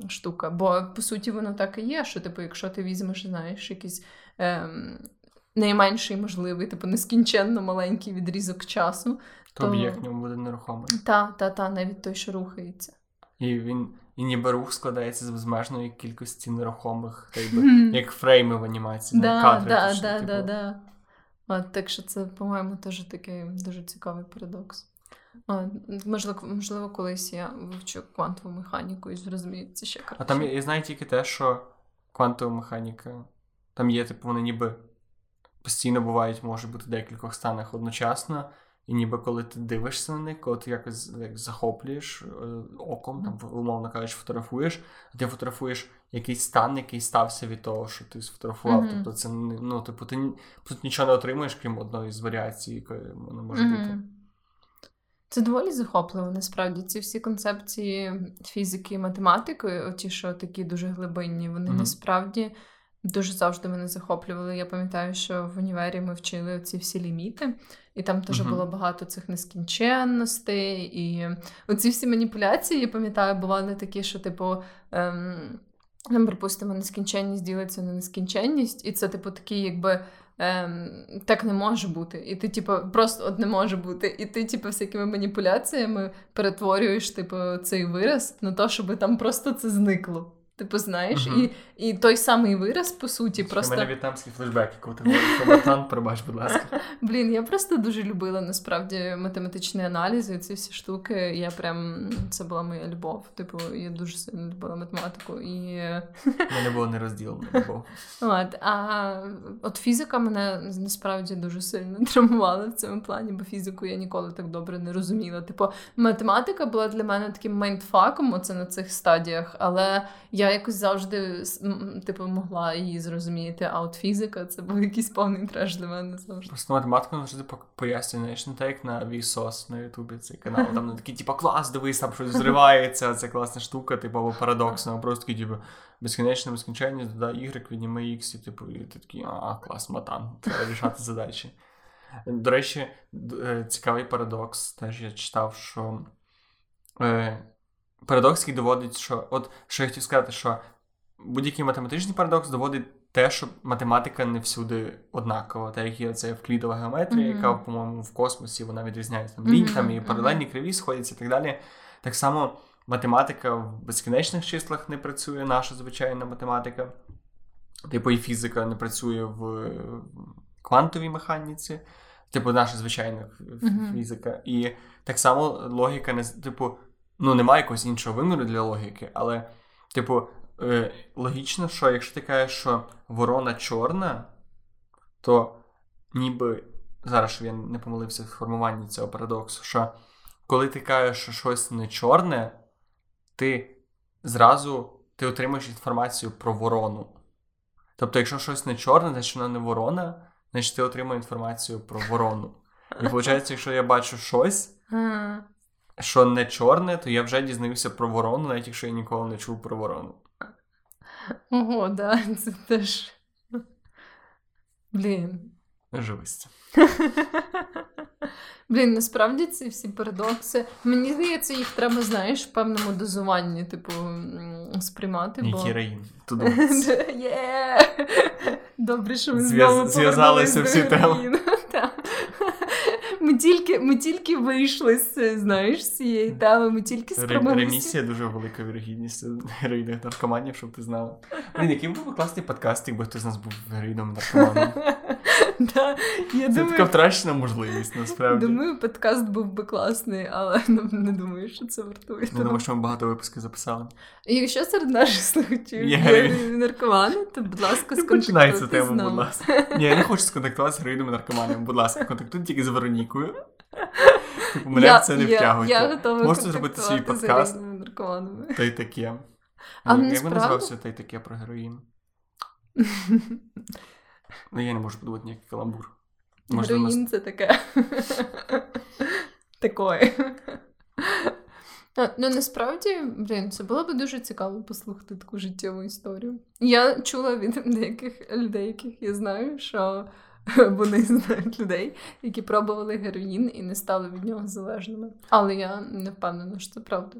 штука. Бо по суті воно так і є, що типу, якщо ти візьмеш, знаєш, якісь. Ем, найменший можливий, типу нескінченно маленький відрізок часу. То, то... об'єкт в ньому буде нерухомий. Так, та, та, навіть той, що рухається. І він і ніби рух складається з безмежної кількості нерухомих, так би, як фрейми в анімації, да, кадри. Да, да, типу. да, да. От, Так що це, по-моєму, теж такий дуже цікавий парадокс. От, можливо, можливо, колись я вивчу квантову механіку і зрозумію це ще краще. А там я знаю тільки те, що квантова механіка, там є, типу, вони ніби постійно бувають, може бути в декількох станах одночасно. І ніби коли ти дивишся на них, коли ти якось як захоплюєш е, оком, там, умовно кажучи, фотографуєш, а ти фотографуєш якийсь стан, який стався від того, що ти сфотографував. Мгм. Тобто це ну, типу, ти тут нічого не отримуєш, крім одної з варіацій, якої воно може бути. Це доволі захопливо, насправді. Ці всі концепції фізики і математики, оті, що такі дуже глибинні, вони Мгм. насправді дуже завжди мене захоплювали. Я пам'ятаю, що в універі ми вчили ці всі ліміти, і там теж Мгм. було багато цих нескінченностей. І оці всі маніпуляції, я пам'ятаю, бували такі, що, типу. Ем... Нам, припустимо, нескінченність ділиться на нескінченність, і це, типу, такий, якби ем, так не може бути. І ти, типу, просто от не може бути. І ти, типу, всякими маніпуляціями перетворюєш, типу, цей вираз на те, щоб там просто це зникло. Типу, знаєш, і, і той самий вираз, по суті, У просто. мене в'єтнамський флешбек, коли ти говориш про пробач, будь ласка. Блін, я просто дуже любила насправді математичні аналізи, ці всі штуки. Я прям це була моя любов. Типу, я дуже сильно любила математику і. У мене було нерозділено любов. От, а от фізика мене насправді дуже сильно травмувала в цьому плані, бо фізику я ніколи так добре не розуміла. Типу, математика була для мене таким майндфаком, оце на цих стадіях, але я якось завжди типу, могла її зрозуміти. А от фізика це був якийсь повний треш для мене завжди. Просто математику завжди пояснює, не так як на Vsauce на Ютубі цей канал. Там не такий, типу, клас, дивись, там щось зривається, це класна штука, типу, або парадоксно, а просто такий, типу, безкінечна безкінченність, додай Y, відніми X, і типу, і ти такий, а, клас, матан, треба рішати задачі. До речі, е, цікавий парадокс. Теж я читав, що е, парадокс, який доводить, що. От що я хотів сказати, що будь-який математичний парадокс доводить те, що математика не всюди однакова. Та як є це евклідова геометрія, Мгм. яка, по-моєму, в космосі вона відрізняється там ліньками, і мгм. паралельні криві сходяться і так далі. Так само математика в безкінечних числах не працює, наша звичайна математика. Типу, і фізика не працює в квантовій механіці, типу, наша звичайна Мгм. фізика. І так само логіка не типу, ну, немає якогось іншого виміру для логіки, але, типу, е, логічно, що якщо ти кажеш, що ворона чорна, то ніби зараз, щоб я не помилився в формуванні цього парадоксу, що коли ти кажеш, що щось не чорне, ти зразу ти отримуєш інформацію про ворону. Тобто, якщо щось не чорне, значить воно не ворона, значить ти отримуєш інформацію про ворону. І виходить, якщо я бачу щось, що не чорне, то я вже дізнаюся про ворону, навіть якщо я ніколи не чув про ворону. Ого, да, це теж. Блін. Живість. Блін, насправді ці всі парадокси. Мені здається, їх треба, знаєш, в певному дозуванні, типу, сприймати. Бо... Героїн. Туди. Добре, що ми знову зв'язалися всі теми. Тільки, ми тільки вийшли з знаєш, з цієї теми, ми тільки спромоглися. Ремісія дуже велика вірогідність героїних наркоманів, щоб ти знала. Блін, який був би класний подкаст, якби хтось з нас був героїном наркоманом. Да, я Це думаю, така втрачена можливість, насправді. думаю, подкаст був би класний, але ну, не думаю, що це вартує. Я думаю, що ми багато випусків записали. І Якщо серед наших слухачів Є наркомани, то, будь ласка, Не починай цю тему, будь ласка. Ні, я не хочу сконтактувати з героїнами наркоманами. Будь ласка, контактуйте тільки з Веронікою. Типу, мене Я- в це не я- втягуйте. Я готова Можете зробити свій подкаст та й таке. А Ні, Як би називався та й таке про героїн? Ну, я не можу подумати ніякий каламбур. Можливо, нас- Героїн це таке. Такое. А, Ну, насправді, блін, це було б дуже цікаво послухати таку життєву історію. Я чула від деяких людей, яких я знаю, що вони знають людей, які пробували героїн і не стали від нього залежними. Але я не впевнена, що це правда.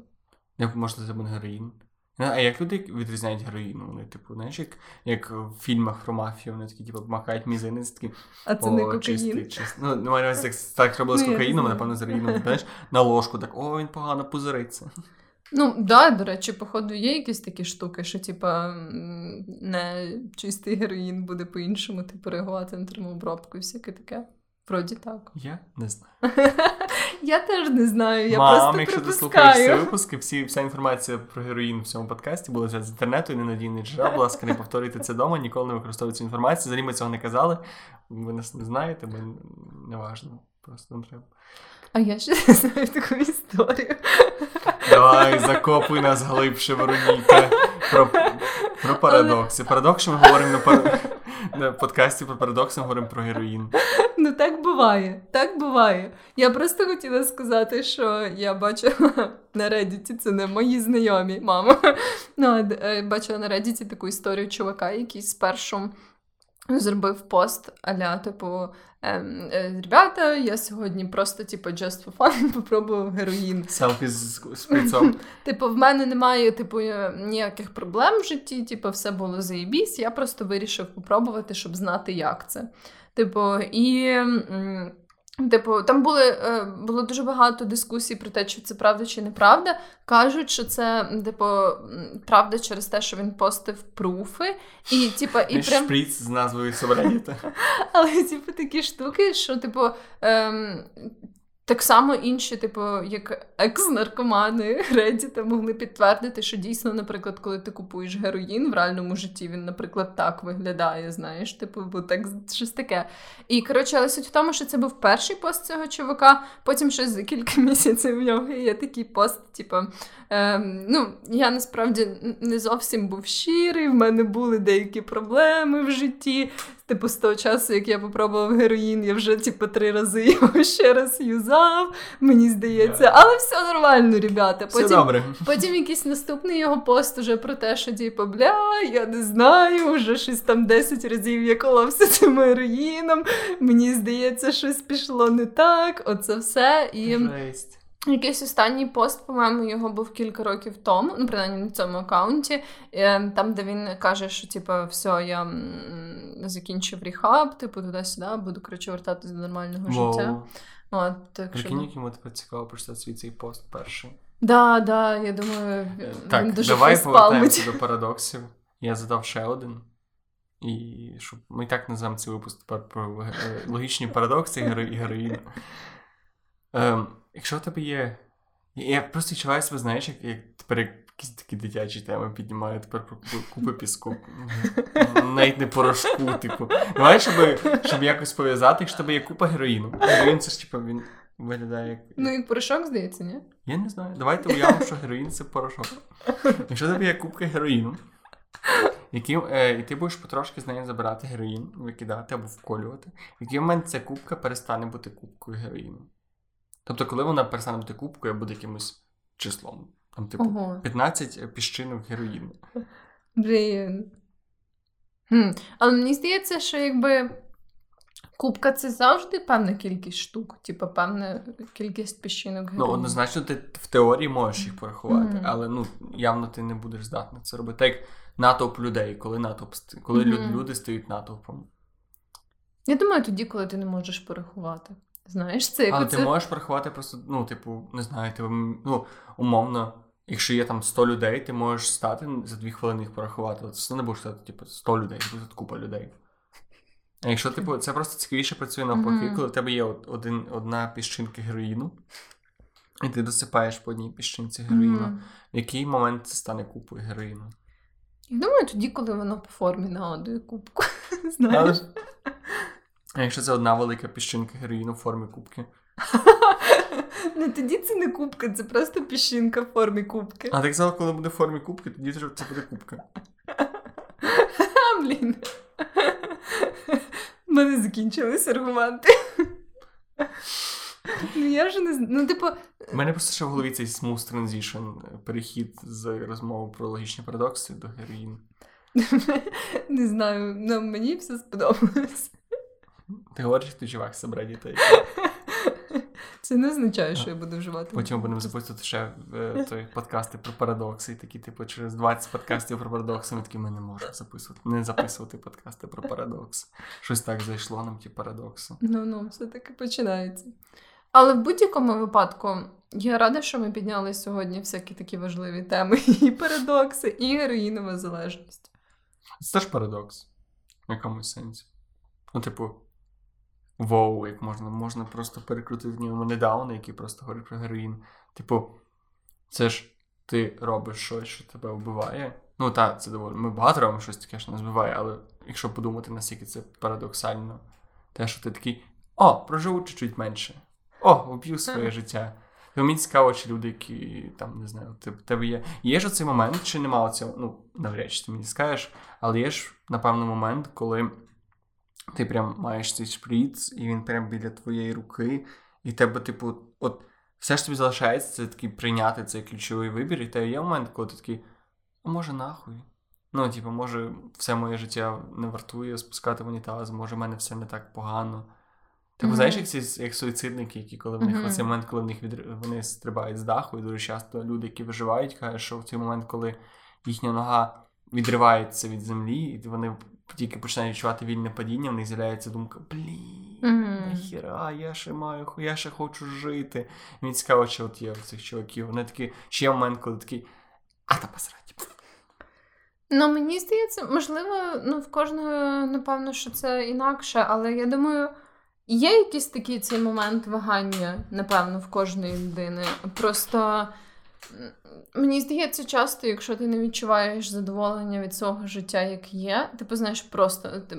Як можна це буде героїн? Ну, А як люди відрізняють героїну? Вони, типу, знаєш, як, як в фільмах про мафію, вони такі, типу, макають мізинець, такі, А це не о, чистий, кокаїн. чистий. Ну, немає на увазі, так, так робили з Ну, кокаїном, напевно, з героїном, знаєш, на ложку, так, о, він погано пузириться. Ну, да, до речі, походу, є якісь такі штуки, що, типа, не чистий героїн буде по-іншому, типу, реагувати на термообробку і всяке таке. Вроді так. Я не знаю. Я теж не знаю. Я Мам, просто якщо ти слухаєш ці припускаю. випуски, всі, вся інформація про героїн в цьому подкасті була взята з інтернету і ненадійний джерел. Будь ласка, не повторюйте це вдома, ніколи не використовуйте цю інформацію. Взагалі ми цього не казали. Ви нас не знаєте, бо не важливо. Просто не треба. А я ще не знаю таку історію. Давай, закопуй нас глибше, Вероніка. Про, про парадокси. Парадокси ми говоримо на, пар... на подкасті про парадокси, ми говоримо про героїн. Ну так буває, так буває. Я просто хотіла сказати, що я бачила на Reddit, це не мої знайомі, мама. Ну, е, бачила на Reddit таку історію чувака, який спершу зробив пост аля, типу, ем, е, ребята, я сьогодні просто, типу, just for fun попробував героїн. Селфі з, з. Типу, в мене немає типу, е, ніяких проблем в житті, типу, все було заєбісь. Я просто вирішив попробувати, щоб знати, як це. Типу, і. Типу, там були, е, було дуже багато дискусій про те, чи це правда чи неправда. Кажуть, що це типу, правда через те, що він постив пруфи, і типу, і прям Шприц з назвою Собраніта. але, типу, такі штуки, що, типу, ем, так само інші, типу, як екс-наркомани Reddit могли підтвердити, що дійсно, наприклад, коли ти купуєш героїн в реальному житті, він, наприклад, так виглядає, знаєш, типу, бо так щось таке. І коротше, але суть в тому, що це був перший пост цього чувака. Потім ще за кілька місяців в нього є такий пост, типу, ем, ну, я насправді не зовсім був щирий, в мене були деякі проблеми в житті. Типу, з того часу, як я попробував героїн, я вже типу три рази його ще раз юзав. Мені здається, але все нормально, ребята. Все Потім, добре. потім якийсь наступний його пост уже про те, що типу, бля, я не знаю, вже щось там 10 разів я коловся цим героїном. Мені здається, щось пішло не так. Оце все. І Жесть. Якийсь останній пост, по-моєму, його був кілька років тому, ну, принаймні на цьому аккаунті, е, там, де він каже, що типу, все, я закінчив рехаб, типу, туди-сюди, буду коротше вертатися до нормального життя. Воу. От, так що... Йому тепер цікаво прочитати свій цей пост перший. Да, да, я думаю, він Так, дуже давай повертаємося до парадоксів. Я задав ще один. І щоб ми і так назвемо цей випуск тепер про е, логічні парадокси і героїну. Ем, якщо в тебе є. Я просто відчуваю себе, знаєш, як, як тепер якісь такі дитячі теми піднімаю тепер про купи- піску. Навіть не порошку, типу. Давай, щоб, щоб якось пов'язати, якщо тебе є купа героїну. Героїн це ж типу він виглядає як. Ну, і порошок, здається, ні? Я не знаю. Давайте уявимо, що героїн це порошок. Якщо тобі є кубка героїну, яким, е, і ти будеш потрошки з нею забирати героїн, викидати або вколювати, в який момент ця кубка перестане бути кубкою героїну. Тобто, коли вона перестане бути кубкою, буде якимось числом. Там, типу, Ого. 15 піщинок героїну. Блін. Хм. Але мені здається, що якби кубка це завжди певна кількість штук, типу певна кількість піщинок Ну, однозначно, ти в теорії можеш їх порахувати, Мгм. але ну, явно ти не будеш здатна це робити. Так як натовп людей, коли натовп коли Мгм. люди стають натовпом. Я думаю, тоді, коли ти не можеш порахувати. Знаєш, це як Але оце... ти можеш порахувати просто, ну, типу, не знаю, ти, м, ну, умовно, якщо є там 100 людей, ти можеш стати за 2 хвилини їх порахувати. Це не будеш стати, типу, 100 людей, буде купа людей. А якщо, типу, це просто цікавіше працює навпаки, Мгм. коли в тебе є один, одна піщинка героїну, і ти досипаєш по одній піщинці героїну, Мгм. в який момент це стане купою героїну? Я думаю, тоді, коли воно по формі нагадує кубку. Але Знаєш? ж- А якщо це одна велика піщинка героїну в формі кубки? Ну тоді це не кубка, це просто піщинка в формі кубки. А так сказав, коли буде в формі кубки, тоді це це буде кубка. Блін. У мене закінчились аргументи. Ну, я вже не знаю. Ну, типу, У мене просто ще в голові цей smooth transition, е, перехід з розмови про логічні парадокси до героїну. не знаю, ну, мені все сподобалось. Ти говориш, що ти чувак собрав дітей. Це не означає, що я буду вживати. Потім будемо записувати ще е, той, подкасти про парадокси, і такі, типу, через 20 подкастів про парадокси, ми такі ми не можемо записувати. Не записувати подкасти про парадокс. Щось так зайшло нам ті парадокси. Ну, ну, все таки починається. Але в будь-якому випадку я рада, що ми підняли сьогодні всякі такі важливі теми: і парадокси, і героїнова залежність. Це теж парадокс. В якомусь сенсі. Ну, типу, воу, як можна можна просто перекрутити в ньому недавно, який просто говорить про героїн. Типу, це ж ти робиш щось, що тебе вбиває. Ну так, це доволі. Ми багато робимо щось таке, що нас вбиває, але якщо подумати, наскільки це парадоксально, те, що ти такий о, проживу чуть-чуть менше. О, вб'ю своє життя. То мені цікаво, чи люди, які там не знаю, ти, тебе є. Є ж оцей момент, чи нема цього, ну, навряд чи ти мені скажеш, але є ж, напевно, момент, коли ти прям маєш цей шприц, і він прям біля твоєї руки, і тебе, типу, от все ж тобі залишається це такий прийняти цей ключовий вибір, і те є момент, коли ти такий, а може нахуй? Ну, типу, може, все моє життя не вартує спускати в унітаз, може, в мене все не так погано. Типу, mm-hmm. знаєш, як ці як суїцидники, які коли в них mm-hmm. цей момент, коли в них від... вони стрибають з даху, і дуже часто люди, які виживають, кажуть, що в цей момент, коли їхня нога відривається від землі, і вони тільки починають відчувати вільне падіння, в них з'являється думка: блін, mm-hmm. нахіра, я ще маю, я ще хочу жити. Мені цікаво, чи от є в цих чоловіків. Вони такі, ще є момент, коли такий, а та посрать. Ну, мені здається, можливо, ну в кожного, напевно, що це інакше, але я думаю. Є якийсь такий цей момент вагання, напевно, в кожної людини. Просто мені здається, часто, якщо ти не відчуваєш задоволення від свого життя, як є, ти познаєш просто ти,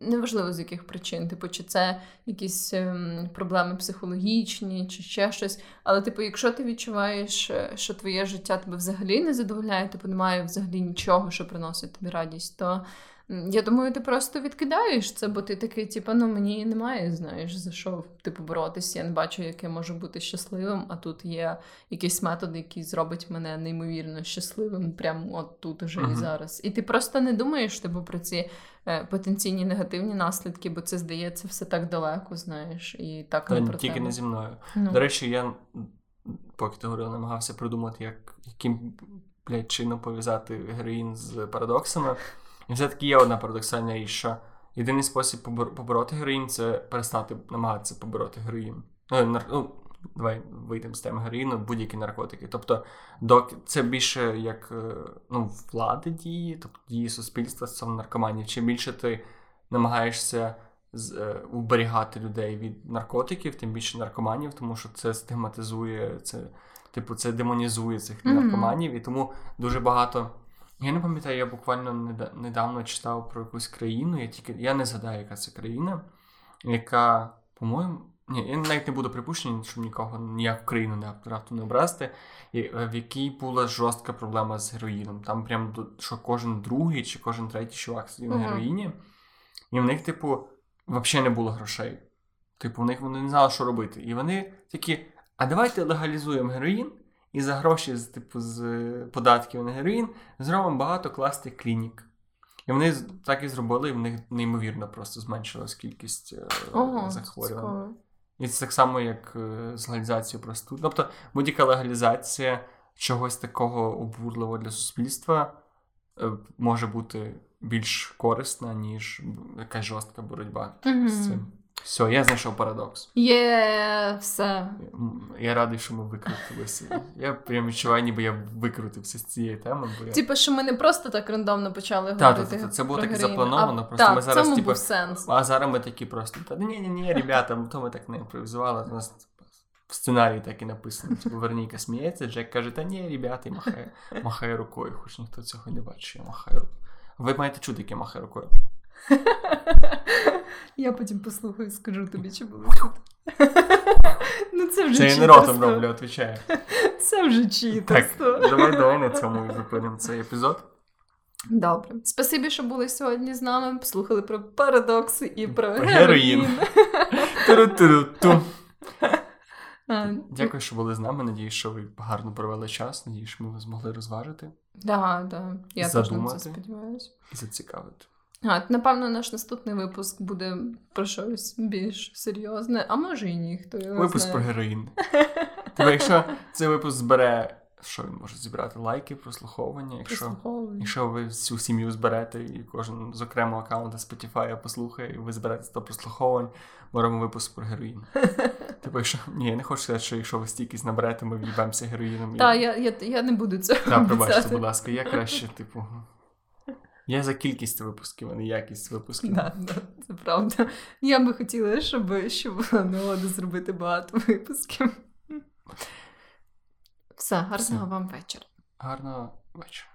неважливо з яких причин, типу, чи це якісь ем, проблеми психологічні, чи ще щось. Але, типу, якщо ти відчуваєш, е, що твоє життя тебе взагалі не задовольняє, типу немає взагалі нічого, що приносить тобі радість, то. Я думаю, ти просто відкидаєш це, бо ти такий, типу, ну мені немає, знаєш, за що типу боротися. Я не бачу, як я можу бути щасливим, а тут є якийсь метод, який зробить мене неймовірно щасливим, прямо от тут уже uh-huh. і зараз. І ти просто не думаєш типу, про ці е, потенційні негативні наслідки, бо це здається все так далеко, знаєш, і так Та, не про тільки тебе. не зі мною. Ну. До речі, я поки ти говорила, намагався придумати, як яким блядь, чином пов'язати героїн з парадоксами. І все-таки є одна парадоксальна річ, що єдиний спосіб побороти героїн це перестати намагатися побороти героїн. Ну, нар... ну, Давай вийдемо з теми героїну, будь-які наркотики. Тобто, док... це більше як е, ну, влади дії, тобто дії суспільства стосовно наркоманів. Чим більше ти намагаєшся з, е, уберігати людей від наркотиків, тим більше наркоманів, тому що це стигматизує, це, типу, це демонізує цих mm-hmm. наркоманів, і тому дуже багато. Я не пам'ятаю, я буквально недавно читав про якусь країну, я тільки я не згадаю, яка це країна, яка, по-моєму, ні, я навіть не буду припущення, щоб нікого ніяку країну не раптом не обрасти, е, в якій була жорстка проблема з героїном. Там прям що кожен другий чи кожен третій чувак сидів на героїні, і в них, типу, взагалі не було грошей. Типу, в них вони не знали, що робити. І вони такі: а давайте легалізуємо героїн і за гроші з типу з податків на героїн зробимо багато класних клінік. І вони так і зробили, і в них неймовірно просто зменшилась кількість е, Ого, захворювань. І це так само, як е, з легалізацією простуд. Тобто будь-яка легалізація чогось такого обурливого для суспільства е, може бути більш корисна, ніж якась жорстка боротьба mm-hmm. з цим. Все, я знайшов парадокс. Є все. Я радий, що ми викрутилися. Я прям відчуваю, ніби я викрутився з цієї теми. Бо я... Типу, що ми не просто так рандомно почали та, говорити. Так, це було так заплановано. Просто та, ми зараз, типу, був сенс. А зараз ми такі просто. Та ні, ні, ні, ребята, то ми так не імпровізували. У нас в сценарії так і написано. Типу, Верніка сміється, Джек каже, та ні, ребята, і махає, махає рукою, хоч ніхто цього не бачить, я махаю. Ви маєте чути, як я махаю рукою. Я потім послухаю і скажу тобі, чи було чути. Ну, це вже Це я не ротом роблю, відповідаю. Це вже читерство. Так, давай давай на цьому зупинимо цей епізод. Добре. Спасибі, що були сьогодні з нами. Послухали про парадокси і про героїн. Дякую, що були з нами. Надіюсь, що ви гарно провели час. Надіюсь, що ми вас змогли розважити. Так, так. Я теж на це сподіваюся. І зацікавити. А, Напевно, наш наступний випуск буде про щось більш серйозне, а може і ні, хто його Випуск знає. про героїн. Тобто, якщо цей випуск збере, що він може зібрати? Лайки, прослуховування. Якщо прослуховування. якщо ви всю сім'ю зберете і кожен з окремого аккаунта Spotify послухає, і ви зберете 100 прослуховувань, ми робимо випуск про героїн. Типу, якщо ні, я не хочу сказати, що якщо ви стільки наберете, ми в'їбемося героїном. Так, я я, я не буду цього. Так, пробачте, будь ласка, я краще, типу. Я за кількість випусків, а не якість випусків. Да, да, це правда. Я би хотіла, щоб, щоб нагода зробити багато випусків. Все, гарного вам вечора. Гарного вечора.